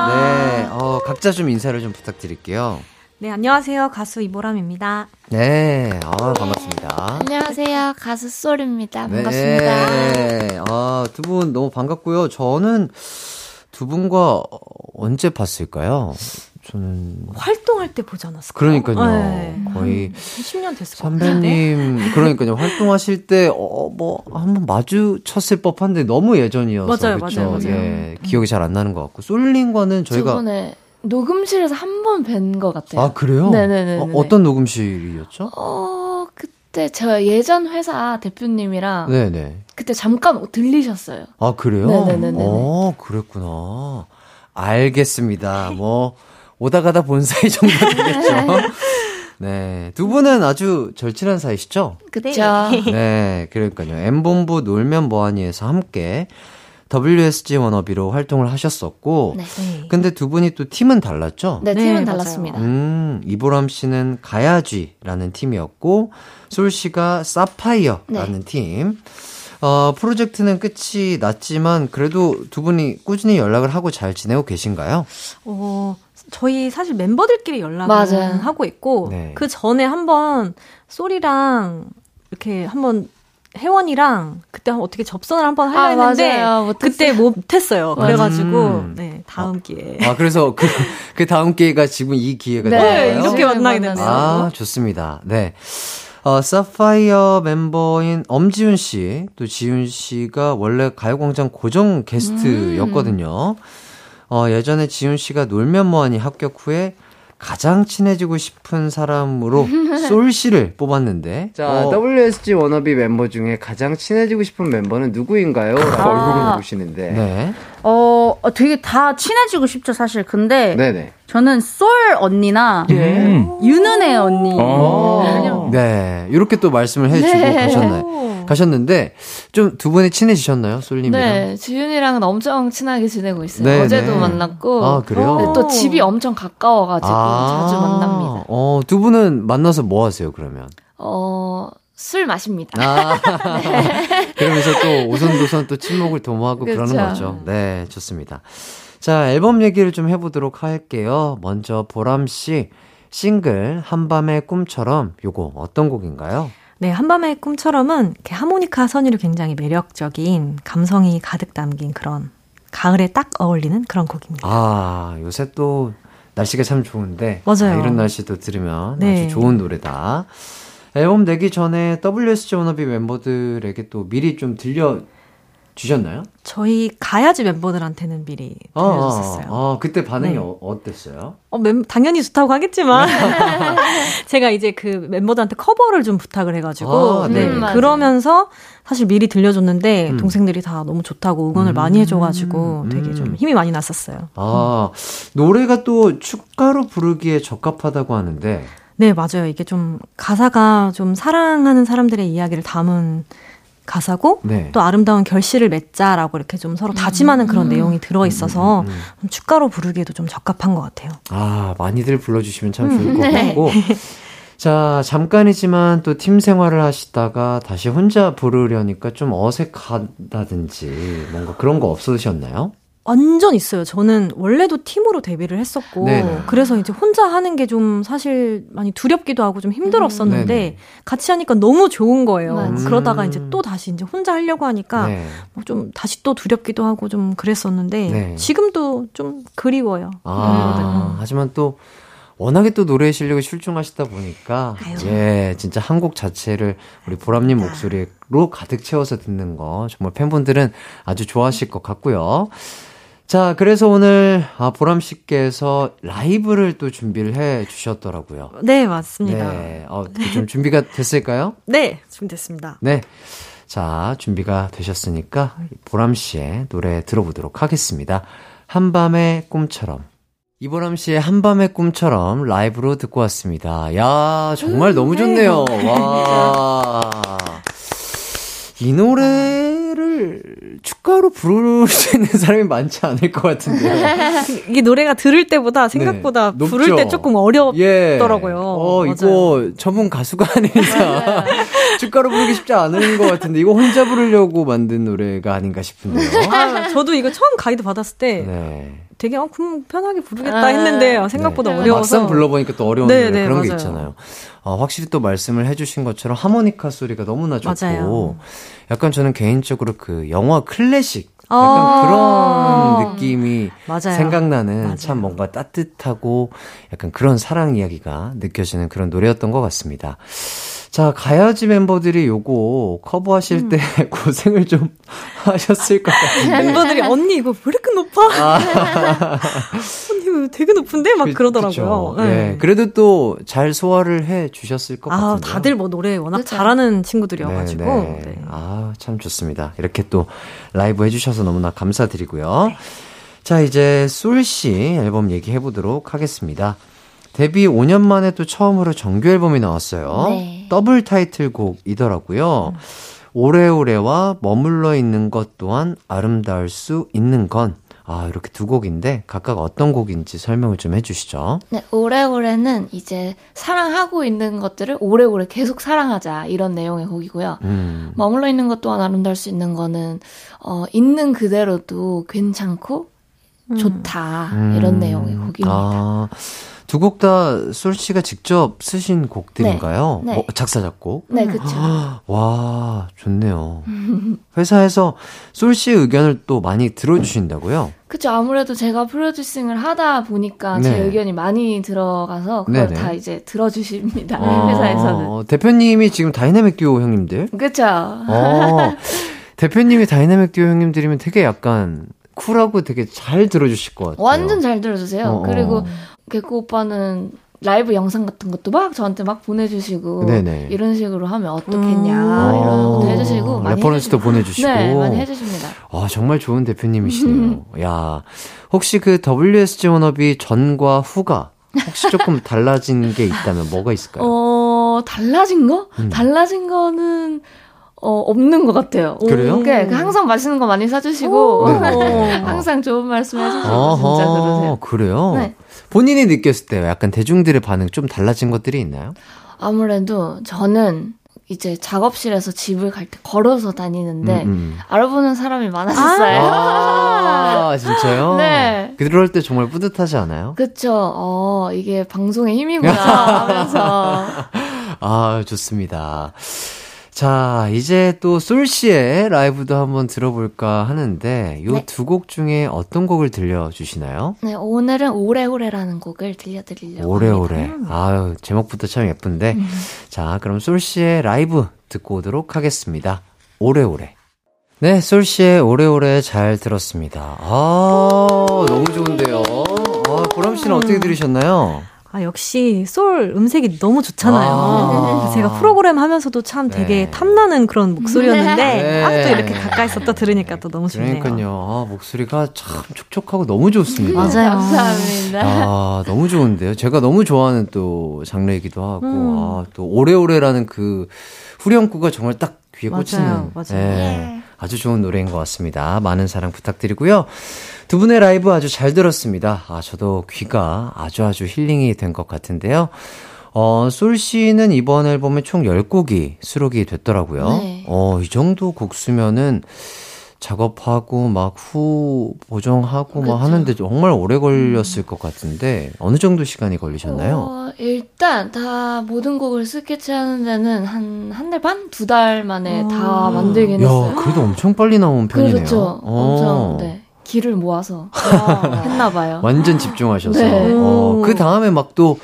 안녕하세요. 네, 어, 각자 좀 인사를 좀 부탁드릴게요. 네, 안녕하세요. 가수 이보람입니다. 네, 어, 반갑습니다. 안녕하세요. 가수 솔입니다. 반갑습니다. 네, 아, 두 분 너무 반갑고요. 저는 두 분과 언제 봤을까요? 저는 활동할 때 보지 않았을까요? 그러니까요. 네. 거의 10년 됐을 것 같은데. 선배님 그러니까요. 활동하실 때어뭐 한번 마주쳤을 법한데 너무 예전이어서 맞아요, 그쵸? 맞아요, 맞아요. 예, 기억이 잘 안 나는 것 같고 솔링과는 두 저희가 분의 녹음실에서 한 번 뵌 것 같아요. 아, 그래요? 네네네. 어, 떤 녹음실이었죠? 어, 그때 저 예전 회사 대표님이랑 네네. 그때 잠깐 들리셨어요. 아, 그래요? 네네네네. 어, 그랬구나. 알겠습니다. 뭐, 오다 가다 본 사이 정도 되겠죠? 네. 두 분은 아주 절친한 사이시죠? 그쵸. 네, 그러니까요. M본부 놀면 뭐하니에서 함께 WSG 워너비로 활동을 하셨었고, 네. 근데 두 분이 또 팀은 달랐죠? 네, 네, 팀은 맞아요. 달랐습니다. 음, 이보람 씨는 가야쥐라는 팀이었고, 솔 씨가 사파이어라는 네. 팀. 어, 프로젝트는 끝이 났지만, 그래도 두 분이 꾸준히 연락을 하고 잘 지내고 계신가요? 어, 저희 사실 멤버들끼리 연락을 맞아요. 하고 있고 네. 그 전에 한번 쏘리랑 이렇게 한번 혜원이랑 그때 한 어떻게 접선을 한번 하려 아, 했는데 맞아요. 못했어요. 그때 못했어요. 그래가지고 음. 네 다음 기회에 아, 그래서 그, 그 다음 기회가 지금 이 기회가 네, 된 네, 거예요? 이렇게 만나게. 됐어요. 아, 좋습니다. 네. 어, 사파이어 멤버인 엄지훈 씨, 또 지훈 씨가 원래 가요광장 고정 게스트였거든요. 어, 예전에 지훈 씨가 놀면 뭐하니 합격 후에 가장 친해지고 싶은 사람으로 솔 씨를 뽑았는데. 자, 어. WSG 워너비 멤버 중에 가장 친해지고 싶은 멤버는 누구인가요? 라고 아. 물어보시는데. 네. 어, 어, 되게 다 친해지고 싶죠, 사실. 근데 네네. 저는 솔 언니나 윤은혜 언니. 어. 네. 이렇게 또 말씀을 해주고 네. 가셨나요? 가셨는데, 좀 두 분이 친해지셨나요? 솔님이랑? 네, 지윤이랑은 엄청 친하게 지내고 있어요. 네, 어제도 네. 만났고. 아, 그래요? 네, 또 집이 엄청 가까워가지고 아. 자주 만납니다. 어, 두 분은 만나서 뭐 하세요, 그러면? 어, 술 마십니다. 아. 그러면서 또 오손도손 또 친목을 도모하고 그러는 그쵸. 거죠. 네, 좋습니다. 자, 앨범 얘기를 좀 해보도록 할게요. 먼저 보람씨, 싱글, 한밤의 꿈처럼, 요거 어떤 곡인가요? 네, 한밤의 꿈처럼은 이렇게 하모니카 선율이 굉장히 매력적인 감성이 가득 담긴 그런 가을에 딱 어울리는 그런 곡입니다. 아, 요새 또 날씨가 참 좋은데. 맞아요. 아, 이런 날씨도 들으면 네. 아주 좋은 노래다. 앨범 내기 전에 WSG 워너비 멤버들에게 또 미리 좀 들려 주셨나요? 저희 가야지 멤버들한테는 미리 들려줬었어요. 아, 아, 그때 반응이 네. 어, 어땠어요? 어, 멤, 당연히 좋다고 하겠지만 제가 이제 그 멤버들한테 커버를 좀 부탁을 해가지고 아, 네, 네. 맞아요. 그러면서 사실 미리 들려줬는데 음. 동생들이 다 너무 좋다고 응원을 많이 해줘가지고 되게 음. 좀 힘이 많이 났었어요. 아, 노래가 또 축가로 부르기에 적합하다고 하는데, 네 맞아요. 이게 좀 가사가 좀 사랑하는 사람들의 이야기를 담은 가사고 네. 또 아름다운 결실을 맺자라고 이렇게 좀 서로 다짐하는 그런 내용이 들어 있어서 음, 음, 음. 축가로 부르기에도 좀 적합한 것 같아요. 아, 많이들 불러주시면 참 좋을 것 네. 같고. 자, 잠깐이지만 또 팀 생활을 하시다가 다시 혼자 부르려니까 좀 어색하다든지 뭔가 그런 거 없으셨나요? 완전 있어요. 저는 원래도 팀으로 데뷔를 했었고, 네네. 그래서 이제 혼자 하는 게 좀 사실 많이 두렵기도 하고 좀 힘들었었는데, 네네. 같이 하니까 너무 좋은 거예요. 맞아. 그러다가 이제 또 다시 이제 혼자 하려고 하니까, 네. 뭐좀 다시 또 두렵기도 하고 좀 그랬었는데, 네. 지금도 좀 그리워요. 아, 하지만 또 워낙에 또 노래 실력이 출중하시다 보니까 예, 진짜 한 곡 자체를 우리 보람님 목소리로 가득 채워서 듣는 거 정말 팬분들은 아주 좋아하실 것 같고요. 자, 그래서 오늘 아, 보람 씨께서 라이브를 또 준비를 해 주셨더라고요. 네, 맞습니다. 네, 네, 어, 좀 준비가 됐을까요? 준비됐습니다. 네. 자, 준비가 되셨으니까 보람 씨의 노래 들어보도록 하겠습니다. 한밤의 꿈처럼. 이보람 씨의 한밤의 꿈처럼 라이브로 듣고 왔습니다. 야, 정말 너무 좋네요. 와. 이 노래 를 축가로 부를 수 있는 사람이 많지 않을 것 같은데요. 이게 노래가 들을 때보다 생각보다 네, 부를? 때 조금 어렵, 예. 더라고요. 어, 맞아요. 이거 전문 가수가 아닌 이상 축가로 부르기 쉽지 않은 것 같은데 이거 혼자 부르려고 만든 노래가 아닌가 싶은데요. 아, 저도 이거 처음 가이드 받았을 때 네. 되게 어, 그럼 편하게 부르겠다 아, 했는데 요 생각보다 네. 어려워서 막상 불러보니까 또 어려운 네, 네, 그런 게 맞아요. 있잖아요. 어, 확실히 또 말씀을 해주신 것처럼 하모니카 소리가 너무나 좋고 맞아요. 약간 저는 개인적으로 그 영화 클래식 약간 아. 그런 느낌이 맞아요. 생각나는 맞아요. 참 뭔가 따뜻하고 약간 그런 사랑 이야기가 느껴지는 그런 노래였던 것 같습니다. 자, 가야지 멤버들이 요거 커버하실 음. 때 고생을 좀 하셨을 것 같은데. 멤버들이 언니 이거 왜 이렇게 높아? 아. 언니 이거 되게 높은데 막 그- 그러더라고요. 그쵸. 예, 그래도 또 잘 소화를 해 주셨을 것 아, 같은데. 다들 뭐 노래 워낙 그쵸. 잘하는 친구들이어 가지고. 네, 네. 네. 아, 참 좋습니다. 이렇게 또 라이브 해 주셔서 너무나 감사드리고요. 네. 자, 이제 솔 씨 앨범 얘기해 보도록 하겠습니다. 데뷔 5년 만에 또 처음으로 정규 앨범이 나왔어요. 네. 더블 타이틀곡이더라고요. 음. 오래오래와 머물러 있는 것 또한 아름다울 수 있는 건. 아, 이렇게 두 곡인데 각각 어떤 곡인지 설명을 좀 해주시죠. 네, 오래오래는 이제 사랑하고 있는 것들을 오래오래 계속 사랑하자 이런 내용의 곡이고요. 음. 머물러 있는 것 또한 아름다울 수 있는 거는 어, 있는 그대로도 괜찮고 좋다 이런 음. 내용의 곡입니다. 아, 두 곡 다 솔 씨가 직접 쓰신 곡들인가요? 네. 네. 어, 작사, 작곡? 네, 그쵸. 와, 좋네요. 회사에서 솔 씨의 의견을 또 많이 들어주신다고요? 그쵸. 아무래도 제가 producing을 하다 보니까 제 네. 의견이 많이 들어가서 그걸 네네. 다 이제 들어주십니다. 아, 회사에서는. 어, 대표님이 지금 다이나믹 듀오 형님들? 그쵸. 어, 대표님이 다이나믹 듀오 형님들이면 되게 약간 쿨하고 되게 잘 들어주실 것 같아요. 완전 잘 들어주세요. 어, 어. 그리고 개코 오빠는 라이브 영상 같은 것도 막 저한테 막 보내주시고 네네. 이런 식으로 하면 어떻겠냐 아, 이런 것도 해주시고 많이 reference도 보내주시고. 네 많이 해주십니다. 아, 정말 좋은 대표님이시네요. 야, 혹시 그 WSG 워너비 전과 후가 혹시 조금 달라진 게 있다면 뭐가 있을까요? 어 달라진 거? 음. 달라진 거는 어, 없는 것 같아요. 그래요? 네, 그 항상 맛있는 거 많이 사주시고 네. 항상 좋은 말씀 해주시고 아하, 진짜 그러세요. 그래요? 네. 본인이 느꼈을 때 약간 대중들의 반응 좀 달라진 것들이 있나요? 아무래도 저는 이제 작업실에서 집을 갈 때 걸어서 다니는데 음, 음. 알아보는 사람이 많아졌어요. 아, 진짜요? 네. 그럴 때 정말 뿌듯하지 않아요? 그쵸. 어, 이게 방송의 힘이구나 하면서. 아, 좋습니다. 자, 이제 또 솔씨의 라이브도 한번 들어볼까 하는데, 요 네. 두곡 중에 어떤 곡을 들려주시나요? 네, 오늘은 오래오래라는 곡을 들려드리려고. 오래오래. 합니다. 아유, 제목부터 참 예쁜데. 음. 자, 그럼 솔씨의 라이브 듣고 오도록 하겠습니다. 오래오래. 네, 솔씨의 오래오래 잘 들었습니다. 아, 너무 좋은데요. 아, 보람씨는 어떻게 들으셨나요? 아, 역시 솔 음색이 너무 좋잖아요. 아. 제가 프로그램 하면서도 참 되게 네. 탐나는 그런 목소리였는데, 네. 아, 또 이렇게 가까이서 또 들으니까 또 너무 좋네요. 그러니까요. 아, 목소리가 참 촉촉하고 너무 좋습니다. 맞아요. 감사합니다. 아, 너무 좋은데요. 제가 너무 좋아하는 또 장르이기도 하고, 음. 아, 또 오래오래라는 그 후렴구가 정말 딱 귀에 맞아요, 꽂히는 맞아요. 예, 아주 좋은 노래인 것 같습니다. 많은 사랑 부탁드리고요. 두 분의 라이브 아주 잘 들었습니다. 아, 저도 귀가 아주 아주 힐링이 된 것 같은데요. 어, 솔 씨는 이번 앨범에 총 10곡이 수록이 됐더라고요. 네. 어, 이 정도 곡 수면은 작업하고 막 후 보정하고 막 그쵸. 하는데 정말 오래 걸렸을 것 같은데 어느 정도 시간이 걸리셨나요? 어, 일단 다 모든 곡을 스케치하는 데는 한 한 달 반? 두 달 만에 어. 다 만들긴 야, 했어요. 그래도 엄청 빨리 나온 편이네요. 그렇죠. 어. 엄청, 네. 기를 모아서 했나 봐요. 완전 집중하셔서. 네. 어, 그 다음에 막 또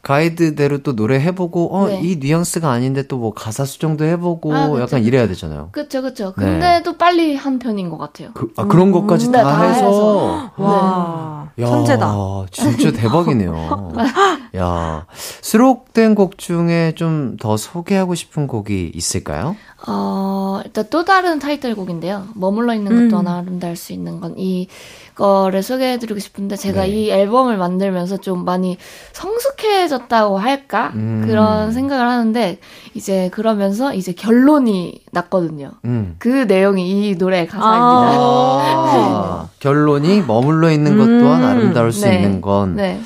가이드대로 또 노래 해보고, 어, 네. 이 뉘앙스가 아닌데 또 뭐 가사 수정도 해보고, 아, 그쵸, 약간 이래야 되잖아요. 그쵸, 그쵸. 네. 근데도 빨리 한 편인 것 같아요. 그, 아, 그런 것까지 네, 다, 다 해서. 해서. 와, 야, 천재다. 진짜 대박이네요. 야, 수록된 곡 중에 좀 더 소개하고 싶은 곡이 있을까요? 어, 일단 또 다른 타이틀곡인데요. 머물러 있는 것도 음. 아름다울 수 있는 건 이거를 소개해드리고 싶은데 제가 네. 이 앨범을 만들면서 좀 많이 성숙해졌다고 할까? 음. 그런 생각을 하는데 이제 그러면서 이제 결론이 났거든요. 음. 그 내용이 이 노래의 가사입니다. 아, 결론이 머물러 있는 것 또한 음. 아름다울 수 네. 있는 건. 네.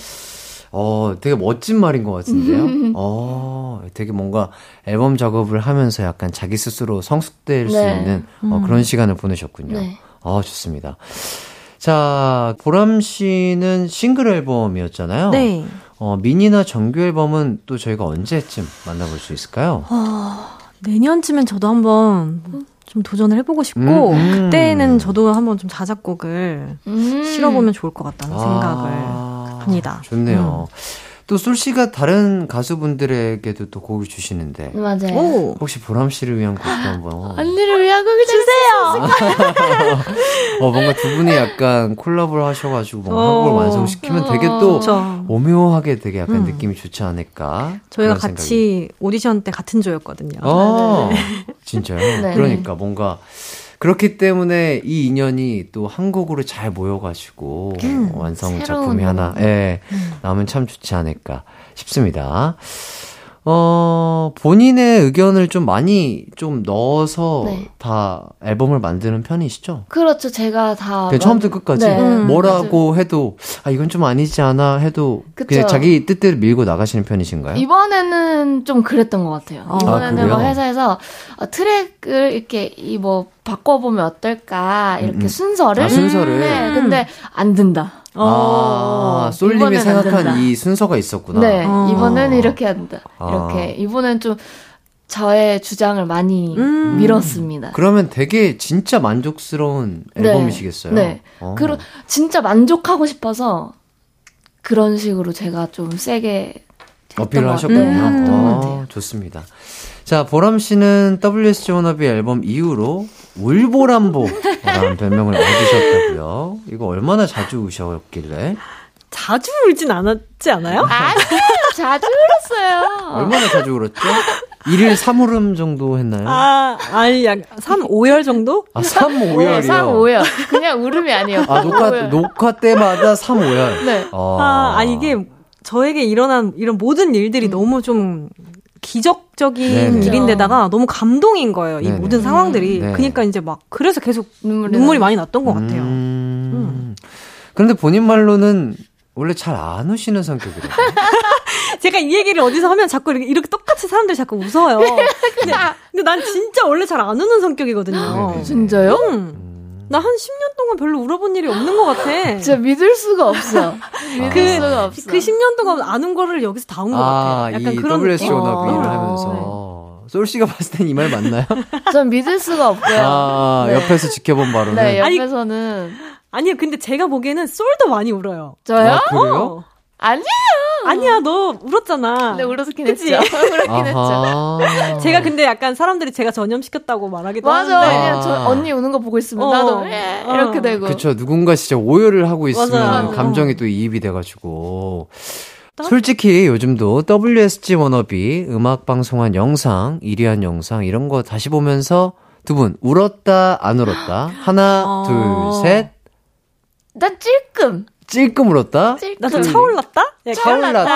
어, 되게 멋진 말인 것 같은데요? 어, 되게 뭔가 앨범 작업을 하면서 약간 자기 스스로 성숙될 수 네. 있는 어, 그런 시간을 보내셨군요. 네. 아, 좋습니다. 자, 보람 씨는 싱글 앨범이었잖아요. 네. 어, 미니나 정규 앨범은 또 저희가 언제쯤 만나볼 수 있을까요? 아, 내년쯤엔 저도 한번 좀 도전을 해보고 싶고, 음, 음. 그때는 저도 한번 좀 자작곡을 음. 실어보면 좋을 것 같다는 생각을 아, 합니다. 좋네요. 또솔 씨가 다른 가수분들에게도 또 곡을 주시는데 맞아요. 오. 혹시 보람 씨를 위한 곡도 한번 언니를 위한 곡을 주세요. 어 뭔가 두 분이 약간 콜라보를 하셔가지고 뭔가 어. 한곡을 완성시키면 되게 또 그쵸. 오묘하게 되게 약간 음. 느낌이 좋지 않을까 저희가 생각이. 같이 오디션 때 같은 조였거든요. 아 진짜요? 네. 그러니까 뭔가 그렇기 때문에 이 인연이 또 한 곡으로 잘 모여가지고 완성 새로운 작품이 하나 예, 나오면 참 좋지 않을까 싶습니다. 어, 본인의 의견을 좀 많이 좀 넣어서 네. 다 앨범을 만드는 편이시죠? 그렇죠. 제가 다 그냥 처음부터 끝까지 네. 음. 뭐라고 해도 아 이건 좀 아니지 않아 해도 그냥 그쵸. 자기 뜻대로 밀고 나가시는 편이신가요? 이번에는 좀 그랬던 것 같아요. 아, 이번에는? 뭐 회사에서 어, 트랙을 이렇게 이 뭐 바꿔보면 어떨까 이렇게 음, 음. 순서를 아, 순서를. 네, 근데 안 된다. 아, 솔님이 이번엔 안 생각한. 이 순서가 있었구나. 네, 어. 이번에는 이렇게 한다. 아. 이렇게 이번엔 좀 저의 주장을 많이 음. 밀었습니다. 그러면 되게 진짜 만족스러운 네. 앨범이시겠어요? 네. 어. 그리고 진짜 만족하고 싶어서 그런 식으로 제가 좀 세게 어필을 것 하셨군요. 네, 어, 같아요. 좋습니다. 자, 보람 씨는 WSG 워너비 앨범 이후로 울보람보라는 별명을 얻으셨다고요. 이거 얼마나 자주 우셨길래? 자주 울진 않았지 않아요? 아니에요. 자주 울었어요. 얼마나 자주 울었죠? 1일 3울음 정도 했나요? 아, 아, 아니, 약 3, 5열 정도? 3, 5열이요? 3, 5열. 그냥 울음이 아니에요. 아, 녹화, 5열. 녹화 때마다 3, 5열? 네. 아, 아니, 이게 저에게 일어난 이런 모든 일들이 너무 좀 기적적인 네네. 일인데다가 너무 감동인 거예요. 이 네네. 모든 상황들이. 네. 그러니까 이제 막 그래서 계속 눈물이, 눈물이. 많이 났던 것 같아요. 음. 그런데 본인 말로는 원래 잘 안 우시는 성격이래요. 제가 이 얘기를 어디서 하면 자꾸 이렇게, 이렇게 똑같이 사람들이 자꾸 웃어요. 근데, 근데 난 진짜 원래 잘 안 우는 성격이거든요. 네네. 진짜요? 음. 나 한 10년 동안 별로 울어본 일이 없는 것 같아. 진짜 믿을 수가 없어. 믿을 그- 수가 없어. 그 10년 동안 아는 거를 여기서 다 온것 아, 같아요. 약간 이 그런 느낌. 워너비를 어. 하면서. 솔 씨가 봤을 땐 이 말 맞나요? 전 믿을 수가 없고요. 아, 네. 옆에서 지켜본 바로는. 네, 아니, 옆에서는 아니요, 근데 제가 보기에는 솔도 많이 울어요. 저요? 아, 그래요? 어. 아니에요. 아니야, 너 울었잖아. 네, 울었긴 그치? 했죠. 울었긴 했죠. 제가 근데 약간 사람들이 제가 전염시켰다고 말하기도 맞아. 하는데. 저 언니 우는 거 보고 있으면 어. 나도 예, 이렇게 어. 되고. 그쵸. 누군가 진짜 오열을 하고 있으면 맞아요. 감정이 또 이입이 돼가지고. 솔직히 요즘도 WSG 워너비 음악 방송한 영상, 1위한 영상 이런 거 다시 보면서 두 분 울었다 안 울었다 하나 어. 둘셋난 찔끔. 찔끔 울었다 찔끔. 나도 차올랐다? 약간 차올랐다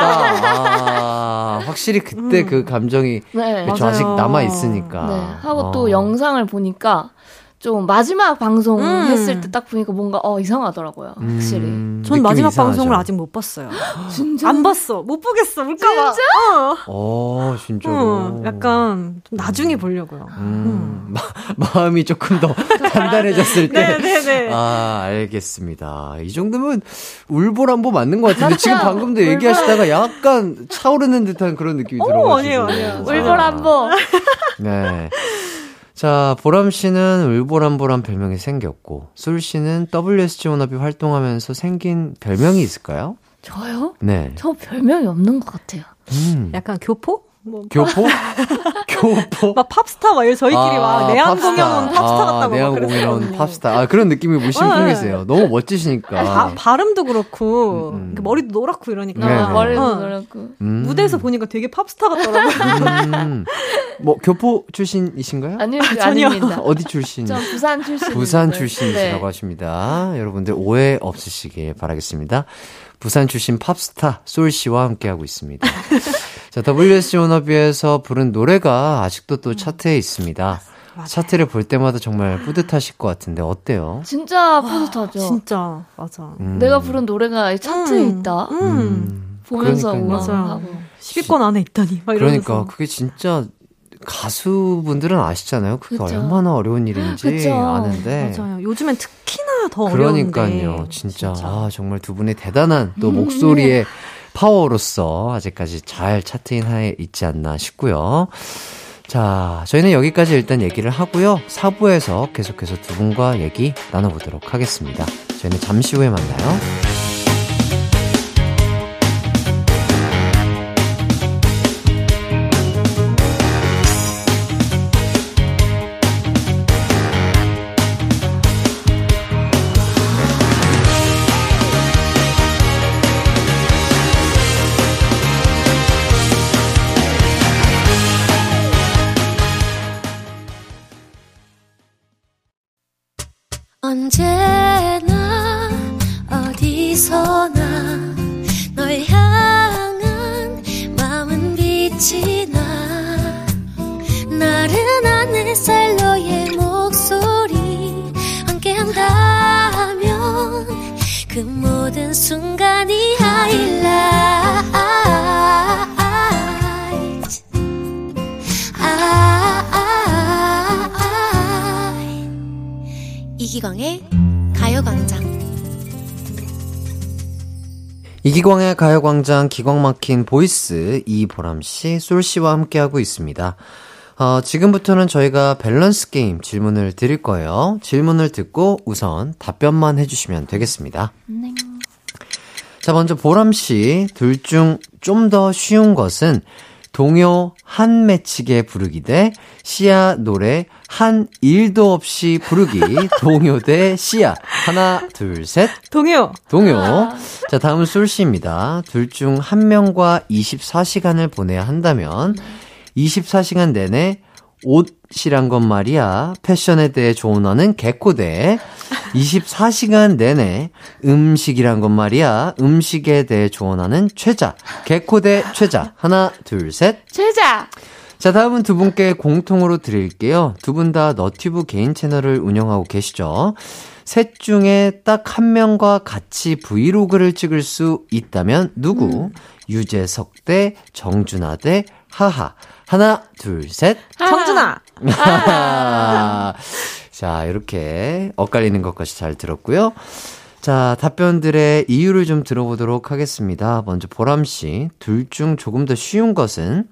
아, 확실히 그때 그 감정이 네. 그쵸, 맞아요. 아직 남아 있으니까 네. 하고 어. 또 영상을 보니까 좀 마지막 방송 음. 했을 때 딱 보니까 뭔가 어 이상하더라고요. 확실히. 음, 전 마지막 이상하죠. 방송을 아직 못 봤어요. 진짜? 안 봤어. 못 보겠어. 울까 봐. 진짜? 어. 어 진짜로 응, 약간 좀 나중에 보려고요. 음, 마, 마음이 조금 더 단단해졌을 때. 네네네. 아, 알겠습니다. 이 정도면 울보람보 맞는 것 같은데 지금? 방금도 얘기하시다가 약간 차오르는 듯한 그런 느낌이 들어가지고. 아니에요, 아니에요. 울보람보. 네. 자, 보람 씨는 울보람보란 별명이 생겼고, 술 씨는 WSG 워너비 활동하면서 생긴 별명이 있을까요? 저요? 네. 저 별명이 없는 것 같아요. 음. 약간 교포? 뭐 교포? 교포? 막 팝스타 막 이런 저희끼리 막 내한 공연 온 팝스타 아, 같다고 내한 막 공연 온 그랬거든요. 팝스타. 아, 그런 느낌이 물씬 네. 풍기세요. 너무 멋지시니까. 바, 발음도 그렇고 음, 음. 머리도 노랗고 이러니까 네, 어, 네. 머리도 어. 노랗고. 음. 무대에서 보니까 되게 팝스타 같더라고요. 음. 뭐, 교포 출신이신가요? 아니요, 전혀. 아닙니다. 어디 출신? 전 부산 출신. 부산 출신이시라고 하십니다. 여러분들 오해 없으시길 바라겠습니다. 부산 출신 팝스타 솔 씨와 함께하고 있습니다. 자, WSG 워너비에서 부른 노래가 아직도 또 차트에 있습니다. 차트를 볼 때마다 정말 뿌듯하실 것 같은데 어때요? 진짜 뿌듯하죠. 진짜 맞아. 음. 내가 부른 노래가 이 차트에 음. 있다. 음. 음. 보면서 그러니까요. 우와 맞아요. 하고. 10위권 안에 있다니 막 이러면서. 그러니까 그게 진짜 가수분들은 아시잖아요. 그게 그쵸. 얼마나 어려운 일인지 그쵸. 아는데. 맞아요. 요즘엔 특히나 더 어려운데. 그러니까요. 진짜, 아, 정말 두 분의 대단한 또 목소리의 파워로서 아직까지 잘 차트인 하에 있지 않나 싶고요. 자, 저희는 여기까지 일단 얘기를 하고요. 4부에서 계속해서 두 분과 얘기 나눠보도록 하겠습니다. 저희는 잠시 후에 만나요. 이기광의 가요광장 기광 막힌 voice 이보람 씨, 솔 씨와 함께하고 있습니다. 어, 지금부터는 저희가 밸런스 게임 질문을 드릴 거예요. 질문을 듣고 우선 답변만 해주시면 되겠습니다. 네. 자, 먼저 보람 씨, 둘 중 좀 더 쉬운 것은 동요 한 맺히게 부르기 대 시아 노래 한 일도 없이 부르기. 동요 대 시아 하나 둘 셋. 동요. 동요. 자 다음은 솔씨입니다. 둘 중 한 명과 24시간을 보내야 한다면 24시간 내내 옷이란 건 말이야 패션에 대해 조언하는 개코대 24시간 내내 음식이란 건 말이야 음식에 대해 조언하는 최자 개코대 최자 하나 둘 셋 최자! 자, 다음은 두 분께 공통으로 드릴게요. 두 분 다 너튜브 개인 채널을 운영하고 계시죠? 셋 중에 딱 한 명과 같이 브이로그를 찍을 수 있다면 누구? 유재석 대 정준하 대 하하. 하나, 둘, 셋. 정준아. 자, 이렇게 엇갈리는 것까지 잘 들었고요. 자, 답변들의 이유를 좀 들어보도록 하겠습니다. 먼저 보람 씨, 둘 중 조금 더 쉬운 것은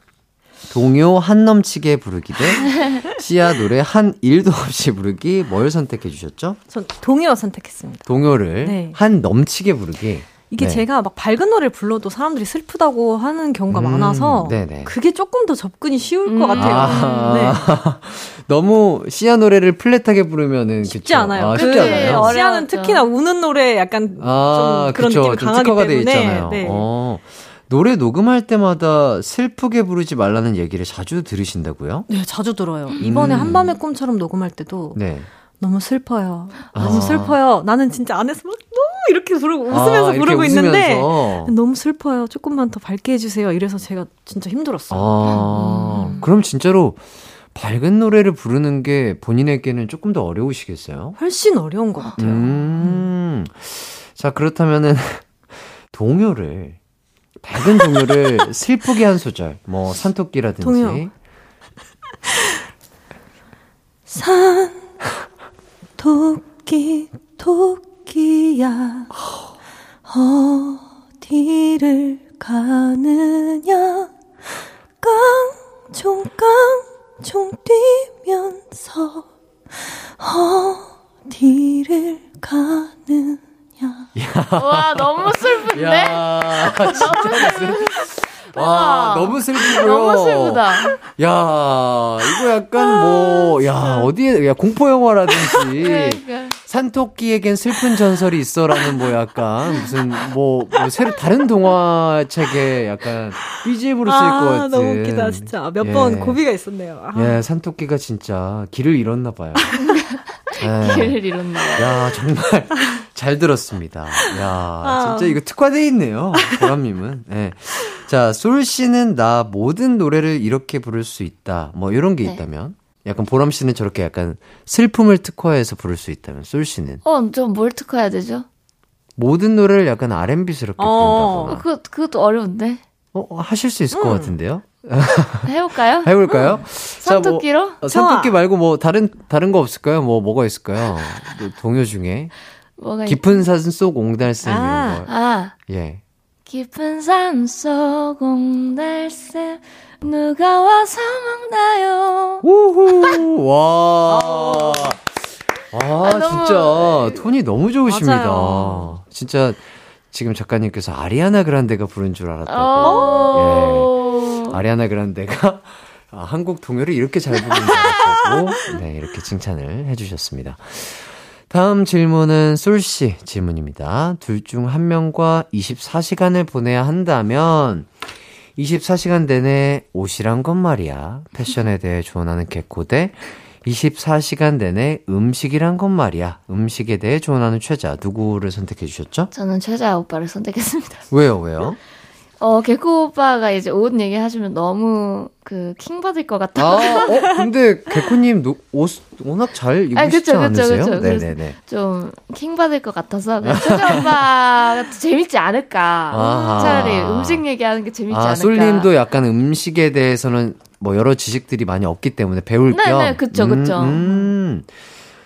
동요 한 넘치게 부르기 대 씨야 노래 한 일도 없이 부르기 뭘 선택해 주셨죠? 전 동요 선택했습니다. 동요를 네. 한 넘치게 부르기. 이게 네. 제가 막 밝은 노래를 불러도 사람들이 슬프다고 하는 경우가 음, 많아서 네네. 그게 조금 더 접근이 쉬울 것 음. 같아요. 네. 아, 너무 씨야 노래를 플랫하게 부르면은 쉽지 그쵸? 않아요. 아, 쉽지 그 않아요. 어려워. 시아는. 특히나 우는 노래 약간 아, 좀 그런 그쵸. 느낌이 좀 강하기 때문에 있잖아요. 네. 어, 노래 녹음할 때마다 슬프게 부르지 말라는 얘기를 자주 들으신다고요? 네, 자주 들어요. 이번에 음. 한밤의 꿈처럼 녹음할 때도 네. 너무 슬퍼요. 아. 너무 슬퍼요. 나는 진짜 안에서 막 너무 이렇게 부르고 웃으면서 아, 이렇게 부르고 있는데 웃으면서. 너무 슬퍼요. 조금만 더 밝게 해주세요. 이래서 제가 진짜 힘들었어요. 아, 음. 그럼 진짜로 밝은 노래를 부르는 게 본인에게는 조금 더 어려우시겠어요? 훨씬 어려운 것 같아요. 음. 자, 그렇다면은, 동요를, 밝은 동요를 슬프게 한 소절, 뭐, 산토끼라든지. 동요. 산 토끼 토끼 야 어디를 가느냐 깡총깡총 뛰면서 어디를 가느냐 와, 너무 슬픈데? 야 진짜 무슨. 와, 너무 슬프고요. 너무 슬프다. 야, 이거 약간 뭐, 야, 어디에, 야, 공포영화라든지. 산토끼에겐 슬픈 전설이 있어라는 뭐 약간 무슨 뭐, 뭐 새로 다른 동화책에 약간 BGM으로 쓰일 것 같은. 아, 너무 웃기다 진짜 몇 예. 번 고비가 있었네요. 아. 예, 산토끼가 진짜 길을 잃었나 봐요. 예. 길을 잃었네. 야, 정말 잘 들었습니다. 야, 아. 진짜 이거 특화돼 있네요. 보람님은. 예. 자, 솔 씨는 나 모든 노래를 이렇게 부를 수 있다. 뭐 이런 게 네. 있다면? 약간 보람 씨는 저렇게 약간 슬픔을 특화해서 부를 수 있다면, 솔 씨는 어, 좀뭘 특화해야 되죠? 모든 노래를 약간 R&B스럽게 어. 부른다거나. 그, 그것도 어려운데. 어, 하실 수 있을 것 음. 같은데요? 해볼까요? 해볼까요? 자, 뭐, 산토끼로? 어, 산토끼 좋아. 말고 뭐 다른 다른 거 없을까요? 뭐 뭐가 있을까요? 뭐 동요 중에 뭐가 있... 깊은 산속 옹달샘 아. 이런 거. 아, 예. 깊은 산속 옹달샘 누가 와서 먹나요? 우후 와. 와 아, 너무- 진짜 톤이 너무 좋으십니다. 맞아요. 진짜 지금 작가님께서 아리아나 그란데가 부른 줄 알았다고. 어... 예. 아리아나 그란데가 아, 한국 동요를 이렇게 잘 부르는 줄 알았다고 네, 이렇게 칭찬을 해주셨습니다. 다음 질문은 솔씨 질문입니다. 둘 중 한 명과 24시간을 보내야 한다면 24시간 내내 옷이란 건 말이야. 패션에 대해 조언하는 개코 대 24시간 내내 음식이란 건 말이야. 음식에 대해 조언하는 최자. 누구를 선택해 주셨죠? 저는 최자 오빠를 선택했습니다. 왜요, 왜요? 어, 개코 오빠가 이제 옷 얘기 하시면 너무 그 킹 받을 것 같아. 아, 어, 근데 개코님 노- 옷 워낙 잘 입으시지 아, 그쵸, 그쵸, 않으세요? 그쵸. 그래서 네네네. 좀 킹 받을 것 같아서 그냥 최자 오빠가 재밌지 않을까. 차라리 음식 얘기하는 게 재밌지 아, 않을까. 솔님도 약간 음식에 대해서는 뭐 여러 지식들이 많이 없기 때문에 배울 네, 겸. 네, 그쵸, 그쵸. 음, 음.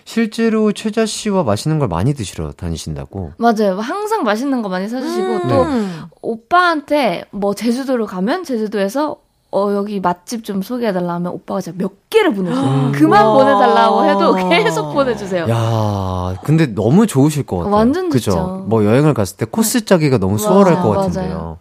실제로 최자 씨와 맛있는 걸 많이 드시러 다니신다고. 맞아요. 항상 맛있는 거 많이 사주시고 또 음. 오빠한테 뭐 제주도를 가면 제주도에서 어 여기 맛집 좀 소개해달라 하면 오빠가 진짜 몇 개를 보내줘요. 음. 그만 와. 보내달라고 해도 계속 보내주세요. 야, 근데 너무 좋으실 것 같아요. 완전? 좋죠. 뭐 여행을 갔을 때 코스 짜기가 너무 수월할 맞아요, 것 같은데요. 맞아요.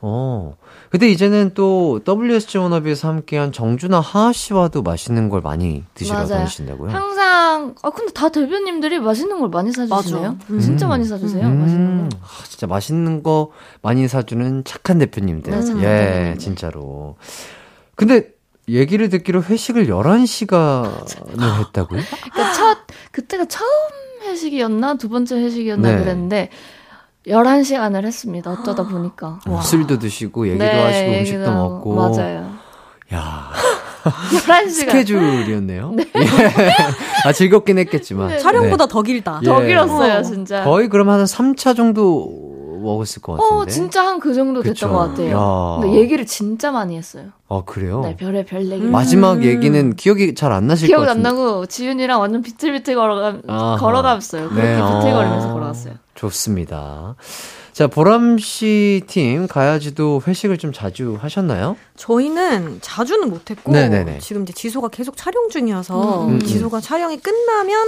어. 근데 이제는 또 WSG 워너비에서 함께한 정준하 하하 씨와도 맛있는 걸 많이 드시러 맞아요. 다니신다고요? 항상 아 근데 다 대표님들이 맛있는 걸 많이 사주시네요. 맞아. 진짜 음. 많이 사주세요. 음, 맛있는 거. 아, 진짜 맛있는 거 많이 사주는 착한 대표님들. 네, 착한 예. 진짜로. 근데 얘기를 듣기로 회식을 11시간을 했다고요? 그러니까 첫 그때가 처음 회식이었나 두 번째 회식이었나 네. 그랬는데 11시간을 했습니다. 어쩌다 보니까. 뭐 술도 드시고 얘기도 네, 하시고 얘기도 음식도 하고. 먹고. 맞아요. 야, 11시간. 스케줄이었네요. 예. 아, 즐겁긴 했겠지만. 네. 촬영보다 더 길다. 예. 더 길었어요, 어. 진짜. 거의 그럼 한 3차 정도 먹었을 것 같은데. 어, 진짜 한 그 정도 됐던 그쵸. 것 같아요. 야. 근데 얘기를 진짜 많이 했어요. 아, 그래요? 네, 별의 별 얘기. 마지막 얘기는 기억이 잘 안 나실 것 기억 안. 나고 지윤이랑 완전 비틀비틀 걸어가 아하. 걸어갔어요. 그렇게 네, 어. 비틀거리면서 걸어갔어요. 좋습니다. 자, 보람 씨 팀 가야지도 회식을 좀 자주 하셨나요? 저희는 자주는 못했고 네네네. 지금 이제 지소가 계속 촬영 중이어서 음, 음. 지소가 촬영이 끝나면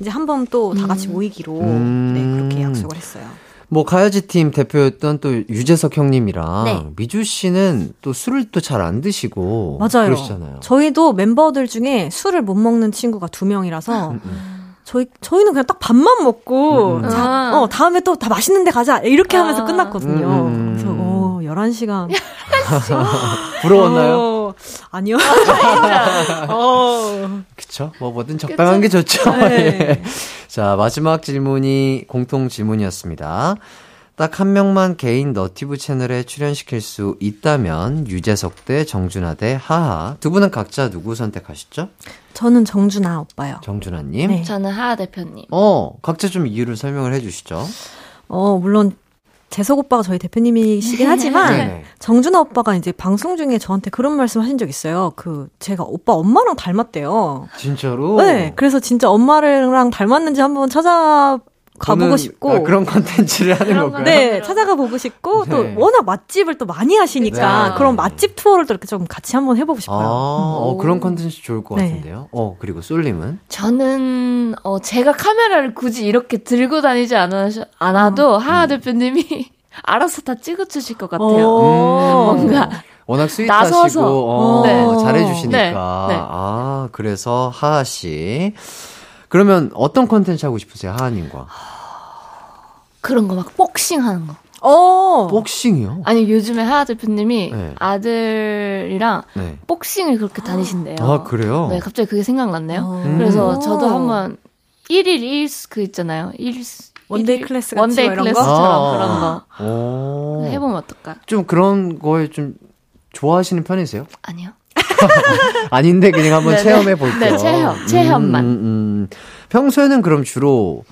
이제 한 번 또 다 같이 모이기로 음. 네 그렇게 약속을 했어요. 뭐 가야지 팀 대표였던 또 유재석 형님이랑 네. 미주 씨는 또 술을 또 잘 안 드시고 맞아요. 그러시잖아요. 저희도 멤버들 중에 술을 못 먹는 친구가 두 명이라서 음, 음. 저희 저희는 그냥 딱 밥만 먹고 음, 음. 자, 아. 어 다음에 또 다 맛있는 데 가자 이렇게 아. 하면서 끝났거든요. 음, 음. 그래서 어 11시간 부러웠나요? 어, 아니요. 어. 그쵸? 뭐 뭐든 적당한 게 좋죠. 네. 예. 자, 마지막 질문이 공통 질문이었습니다. 딱 한 명만 개인 너티브 채널에 출연시킬 수 있다면 유재석 대 정준하 대 하하 두 분은 각자 누구 선택하시죠? 저는 정준아 오빠요. 정준하님. 네. 저는 하하 대표님. 어, 각자 좀 이유를 설명을 해주시죠. 어 물론 재석 오빠가 저희 대표님이시긴 하지만 네네. 정준하 오빠가 이제 방송 중에 저한테 그런 말씀 하신 적 있어요. 그 제가 오빠 엄마랑 닮았대요. 진짜로? 네, 그래서 진짜 엄마랑 닮았는지 한번 찾아 가보고 싶고. 아, 그런 컨텐츠를 하는 건가요? 네, 찾아가 보고 싶고 또 네. 워낙 맛집을 또 많이 하시니까 네. 그런 맛집 투어를 또 이렇게 좀 같이 한번 해보고 아, 싶어요. 어, 그런 컨텐츠 좋을 것 네. 같은데요. 어, 그리고 솔님은? 저는 어 제가 카메라를 굳이 이렇게 들고 다니지 않아 않아도 음. 하하 대표님이 알아서 다 찍어주실 것 같아요. 어. 뭔가 워낙 스윗하시고, 나서서. 어, 네. 잘해주시니까. 네, 네. 아, 그래서 하하 씨. 그러면 어떤 컨텐츠 하고 싶으세요, 하하님과? 그런 거 막 복싱 하는 거. 어. 복싱이요? 아니 요즘에 하하 대표님이 네. 아들이랑 네. 복싱을 그렇게 다니신대요. 아, 그래요? 네, 갑자기 그게 생각났네요. 어. 그래서 저도 한번 1일 1그 그 있잖아요. 1 one day class 같이 one day 뭐 이런 거? class처럼 아. 그런 거 오. 해보면 어떨까? 좀 그런 거에 좀 좋아하시는 편이세요? 아니요. 아닌데 그냥 한번 네네. 체험해 볼게요. 네, 체험, 체험만. 음, 음. 평소에는 그럼 주로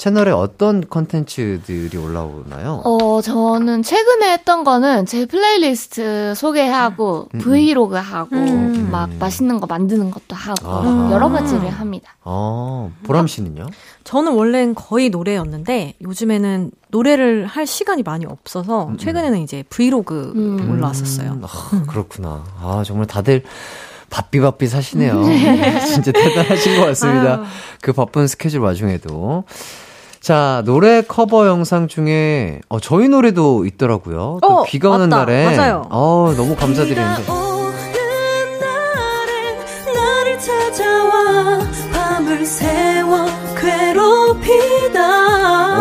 채널에 어떤 컨텐츠들이 올라오나요? 어, 저는 최근에 했던 거는 제 플레이리스트 소개하고 음, 음. 브이로그 하고 음. 막 맛있는 거 만드는 것도 하고 아하. 여러 가지를 합니다. 어, 보람 씨는요? 저는 원래는 거의 노래였는데 요즘에는 노래를 할 시간이 많이 없어서 음, 음. 최근에는 이제 브이로그 음. 올라왔었어요. 음, 아, 그렇구나. 아, 정말 다들 바삐바삐 사시네요. 네. 진짜 대단하신 것 같습니다. 그 바쁜 스케줄 와중에도. 자, 노래 커버 영상 중에, 어, 저희 노래도 있더라고요. 또 어, 비가 오는 맞다. 날에. 맞아요. 어, 너무 감사드리는데.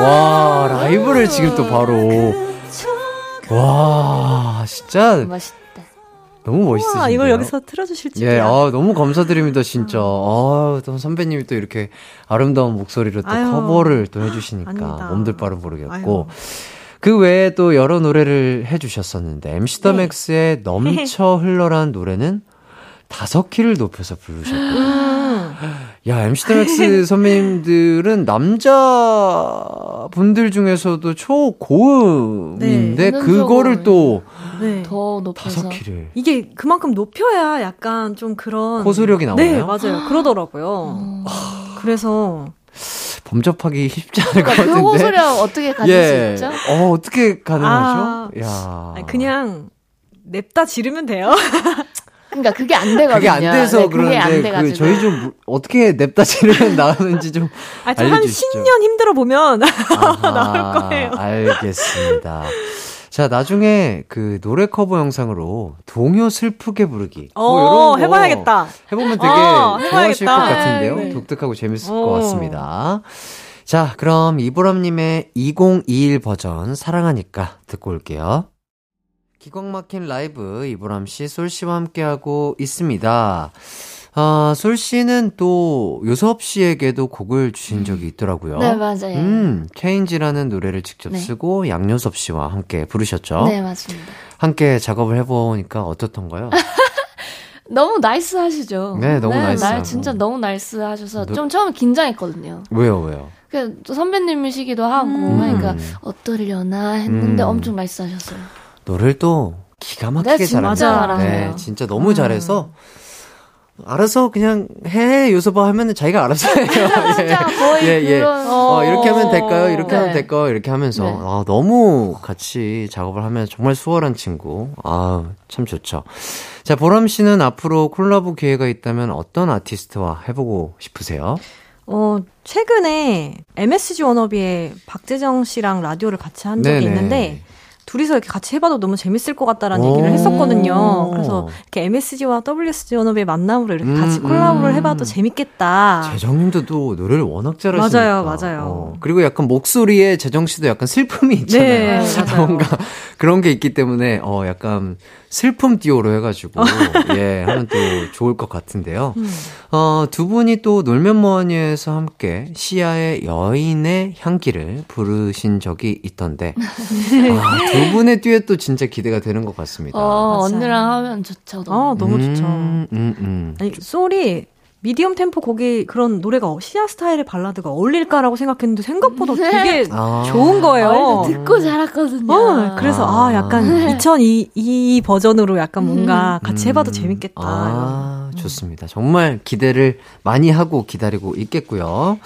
와, 라이브를 지금 또 바로. 와, 진짜. 맛있다. 너무 멋있으신데요. 와, 이걸 여기서 틀어주실 줄이야. 예, 아, 너무 감사드립니다, 진짜. 아, 또 선배님이 또 이렇게 아름다운 목소리로 또 아유, 커버를 또 해주시니까 아닙니다. 몸둘 바를 모르겠고. 아유. 그 외에 또 여러 노래를 해주셨었는데, MC 더 네. 맥스의 넘쳐 흘러란 노래는 다섯 키를 높여서 부르셨고. 음. 야, MC 더 맥스 선배님들은 남자 분들 중에서도 초고음인데, 네. 그거를 또 네. 더 높여서. 다섯 키를. 이게 그만큼 높여야 약간 좀 그런 호소력이 나오나요? 네, 맞아요. 그러더라고요. 어. 그래서 범접하기 쉽지 않을 것 그러니까 그 같은데. 호소력 어떻게 가질 예. 수 있죠? 어, 어떻게 가능하죠? 아, 야. 그냥 냅다 지르면 돼요. 그러니까 그게 안 되거든요. 그게 안 돼서 네, 그게 안 그런데 그 돼가지고. 저희 좀 무- 어떻게 냅다 지르면 나오는지 좀 아, 알려주시죠. 10년 힘들어 보면 나올 거예요. 알겠습니다. 자, 나중에 그 노래 커버 영상으로 동요 슬프게 부르기. 뭐 어, 이런 거 해봐야겠다. 해보면 되게 어, 좋아하실 것. 같은데요. 네. 독특하고 재밌을 어. 것 같습니다. 자, 그럼 이보람님의 2021 버전 사랑하니까 듣고 올게요. 기광 막힌 라이브 이보람 씨, 솔 씨와 함께하고 있습니다. 아, 솔 씨는 또 요섭 씨에게도 곡을 주신 적이 있더라고요. 네, 맞아요. 음, 체인지라는 노래를 직접 네. 쓰고 양요섭 씨와 함께 부르셨죠. 네, 맞습니다. 함께 작업을 해보니까 어떻던가요? 너무 nice 하시죠? 네, 너무 nice하고. 날 진짜 너무 nice 하셔서 노- 좀 처음에 긴장했거든요. 왜요, 왜요? 그, 또 선배님이시기도 하고, 음. 하니까 어떠려나 했는데 음. 엄청 nice 하셨어요. 노래를 또 기가 막히게 네, 잘합니다. 네, 진짜 너무 음. 잘해서 알아서 그냥 해 요소봐 하면은 자기가 알아서 해요. 거의 예, 예. 그런. 어, 이렇게 하면 될까요? 이렇게 네. 하면 될까요? 이렇게 하면서 네. 아, 너무 같이 작업을 하면 정말 수월한 친구. 아, 참 좋죠. 자, 보람 씨는 앞으로 콜라보 기회가 있다면 어떤 아티스트와 해 보고 싶으세요? 어, 최근에 MSG 워너비의 박재정 씨랑 라디오를 같이 한 적이 네네. 있는데 둘이서 이렇게 같이 해봐도 너무 재밌을 것 같다라는 오. 얘기를 했었거든요. 그래서 이렇게 MSG와 WSG 워너비의 만남으로 이렇게 같이 음, 콜라보를 음. 해봐도 재밌겠다. 재정님도 또 노래를 워낙 잘하시니까. 맞아요, 맞아요. 어, 그리고 약간 목소리에 재정 씨도 약간 슬픔이 있잖아요. 네, 맞아요. 뭔가 그런 게 있기 때문에 어 약간 슬픔 듀오로 해가지고 예 하면 또 좋을 것 같은데요. 음. 어두 분이 또 놀면 뭐하니에서 함께 시아의 여인의 향기를 부르신 적이 있던데 아, 두 분의 듀엣도 진짜 기대가 되는 것 같습니다. 어. 언니랑 하면 좋죠. 너무. 아, 너무 좋죠. 음, 음, 음. 아니, 소리 미디엄 템포 곡이 그런 노래가 시아 스타일의 발라드가 어울릴까라고 생각했는데 생각보다 되게 아. 좋은 거예요. 어, 듣고 자랐거든요. 어, 그래서 아, 약간 2002 이 버전으로 약간 뭔가 같이 해봐도 음. 재밌겠다. 아, 좋습니다. 정말 기대를 많이 하고 기다리고 있겠고요.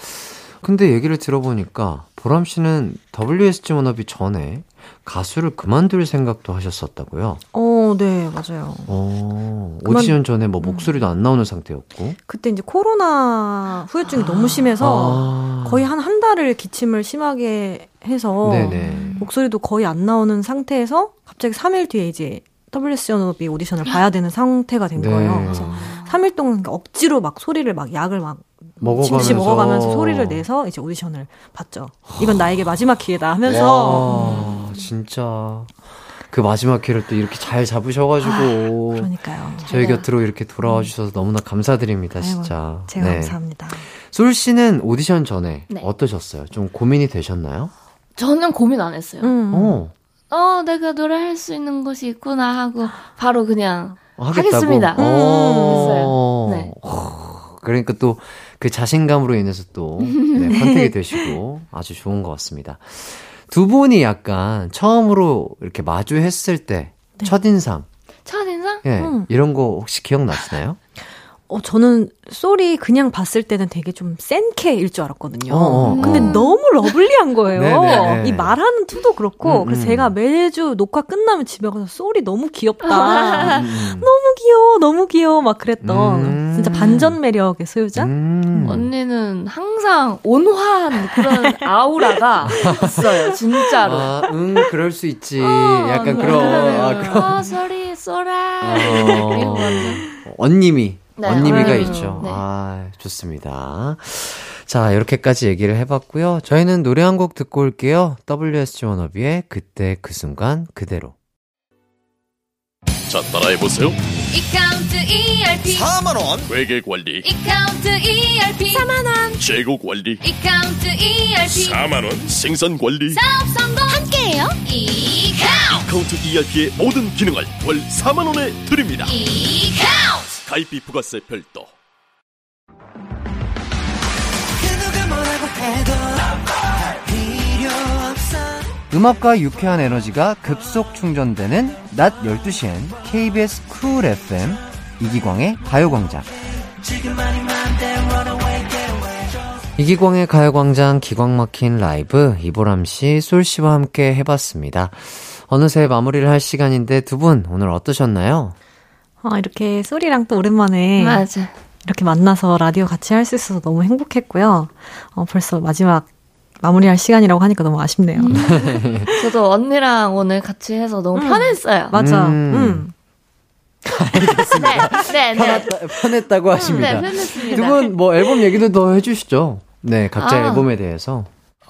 근데 얘기를 들어보니까 보람 씨는 WSG 워너비 전에 가수를 그만둘 생각도 하셨었다고요. 어, 네, 맞아요. 어, 그만- 오디션 전에 뭐 목소리도 안 나오는 상태였고. 그때 이제 코로나 후유증이 너무 심해서 아. 거의 한 한 달을 기침을 심하게 해서 네네. 목소리도 거의 안 나오는 상태에서 갑자기 3일 뒤에 이제 WSG 워너비 오디션을 봐야 되는 상태가 된 거예요. 네. 그래서 3일 동안 억지로 막 소리를 막 약을 막 먹어가면서. 먹어가면서 소리를 내서 이제 오디션을 봤죠. 이건 나에게 마지막 기회다 하면서 와, 진짜. 그 마지막 기회를 또 이렇게 잘 잡으셔가지고. 그러니까요. 저희 곁으로 이렇게 돌아와 주셔서 너무나 감사드립니다, 아이고, 진짜. 제가 네. 감사합니다. 솔 씨는 오디션 전에 네. 어떠셨어요? 좀 고민이 되셨나요? 저는 고민 안 했어요. 음. 어, 어, 내가 노래할 수 있는 곳이 있구나 하고 바로 그냥 하겠다고. 하겠습니다. 음. 어. 했어요. 네. 어, 그러니까 또 그 자신감으로 인해서 또 네, contact이 되시고 아주 좋은 것 같습니다. 두 분이 약간 처음으로 이렇게 마주했을 때 네. 첫인상, 첫인상? 예, 음. 이런 거 혹시 기억나시나요? 어, 저는 솔이 그냥 봤을 때는 되게 좀 센 캐일 줄 알았거든요. 어, 어, 근데 어. 너무 lovely한 거예요. 네네네. 이 말하는 투도 그렇고. 음, 그래서 음. 제가 매주 녹화 끝나면 집에 가서 솔이 너무 귀엽다. 음, 너무 귀여워, 너무 귀여워. 막 그랬던. 음. 진짜 반전 매력의 소유자? 음. 언니는 항상 온화한 그런 아우라가 있어요. 진짜로. 아, 응, 그럴 수 있지. 어, 약간 네. 그런, 아, 그런. 아, 소리, 쏘라. 어, 완전. 언님이, 네, 언님이가 음, 있죠. 네. 아, 좋습니다. 자, 이렇게까지 얘기를 해봤고요. 저희는 노래 한 곡 듣고 올게요. WSG 워너비의 그때 그 순간 그대로. 자, 따라해보세요. 이카운트 ERP 4만원. 회계관리. 이카운트 ERP 4만원 재고 관리. 이카운트 ERP 4만원. 생산관리. 사업 성공 함께해요 이카운트 카운트 ERP의 모든 기능을 월 4만원에 드립니다. 이카운트 가입비 부가세 별도. 음악과 유쾌한 에너지가 급속 충전되는 낮 12시엔 KBS 쿨 FM 이기광의 가요광장. 이기광의 가요광장 기광 막힌 라이브 이보람 씨, 솔 씨와 함께 해봤습니다. 어느새 마무리를 할 시간인데 두 분 오늘 어떠셨나요? 아, 이렇게 솔이랑 또 오랜만에 맞아. 이렇게 만나서 라디오 같이 할 수 있어서 너무 행복했고요. 어, 벌써 마지막 마무리할 시간이라고 하니까 너무 아쉽네요. 저도 언니랑 오늘 같이 해서 너무 편했어요. 맞아. 음. 음. 네, 네, 네. 편했다, 편했다고 하십니다. 네, 편했습니다. 두 분 뭐 앨범 얘기도 더 해주시죠. 네, 각자 아. 앨범에 대해서.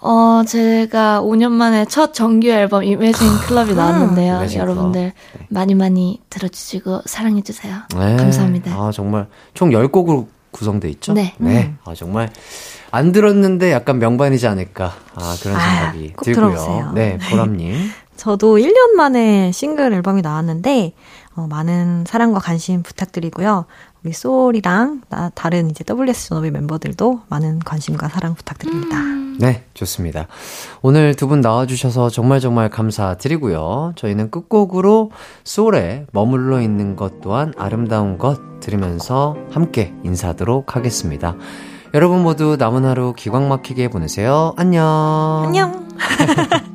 어, 제가 5년 만에 첫 정규 앨범 이매진 클럽이 나왔는데요. 이매진 여러분들 클럽. 많이 많이 들어주시고 사랑해주세요. 네. 감사합니다. 아, 정말 총 10곡으로 구성돼 있죠? 네. 네. 아, 정말 안 들었는데 약간 명반이지 않을까. 아, 그런 생각이 꼭 들고요. 들어보세요. 네, 보람님. 저도 1년 만에 싱글 앨범이 나왔는데, 어, 많은 사랑과 관심 부탁드리고요. 우리 소울이랑 나, 다른 이제 WS 전업의 멤버들도 많은 관심과 사랑 부탁드립니다. 네, 좋습니다. 오늘 두 분 나와주셔서 정말 정말 감사드리고요. 저희는 끝곡으로 소울에 머물러 있는 것 또한 아름다운 것 들으면서 함께 인사하도록 하겠습니다. 여러분 모두 남은 하루 기광 막히게 보내세요. 안녕. 안녕!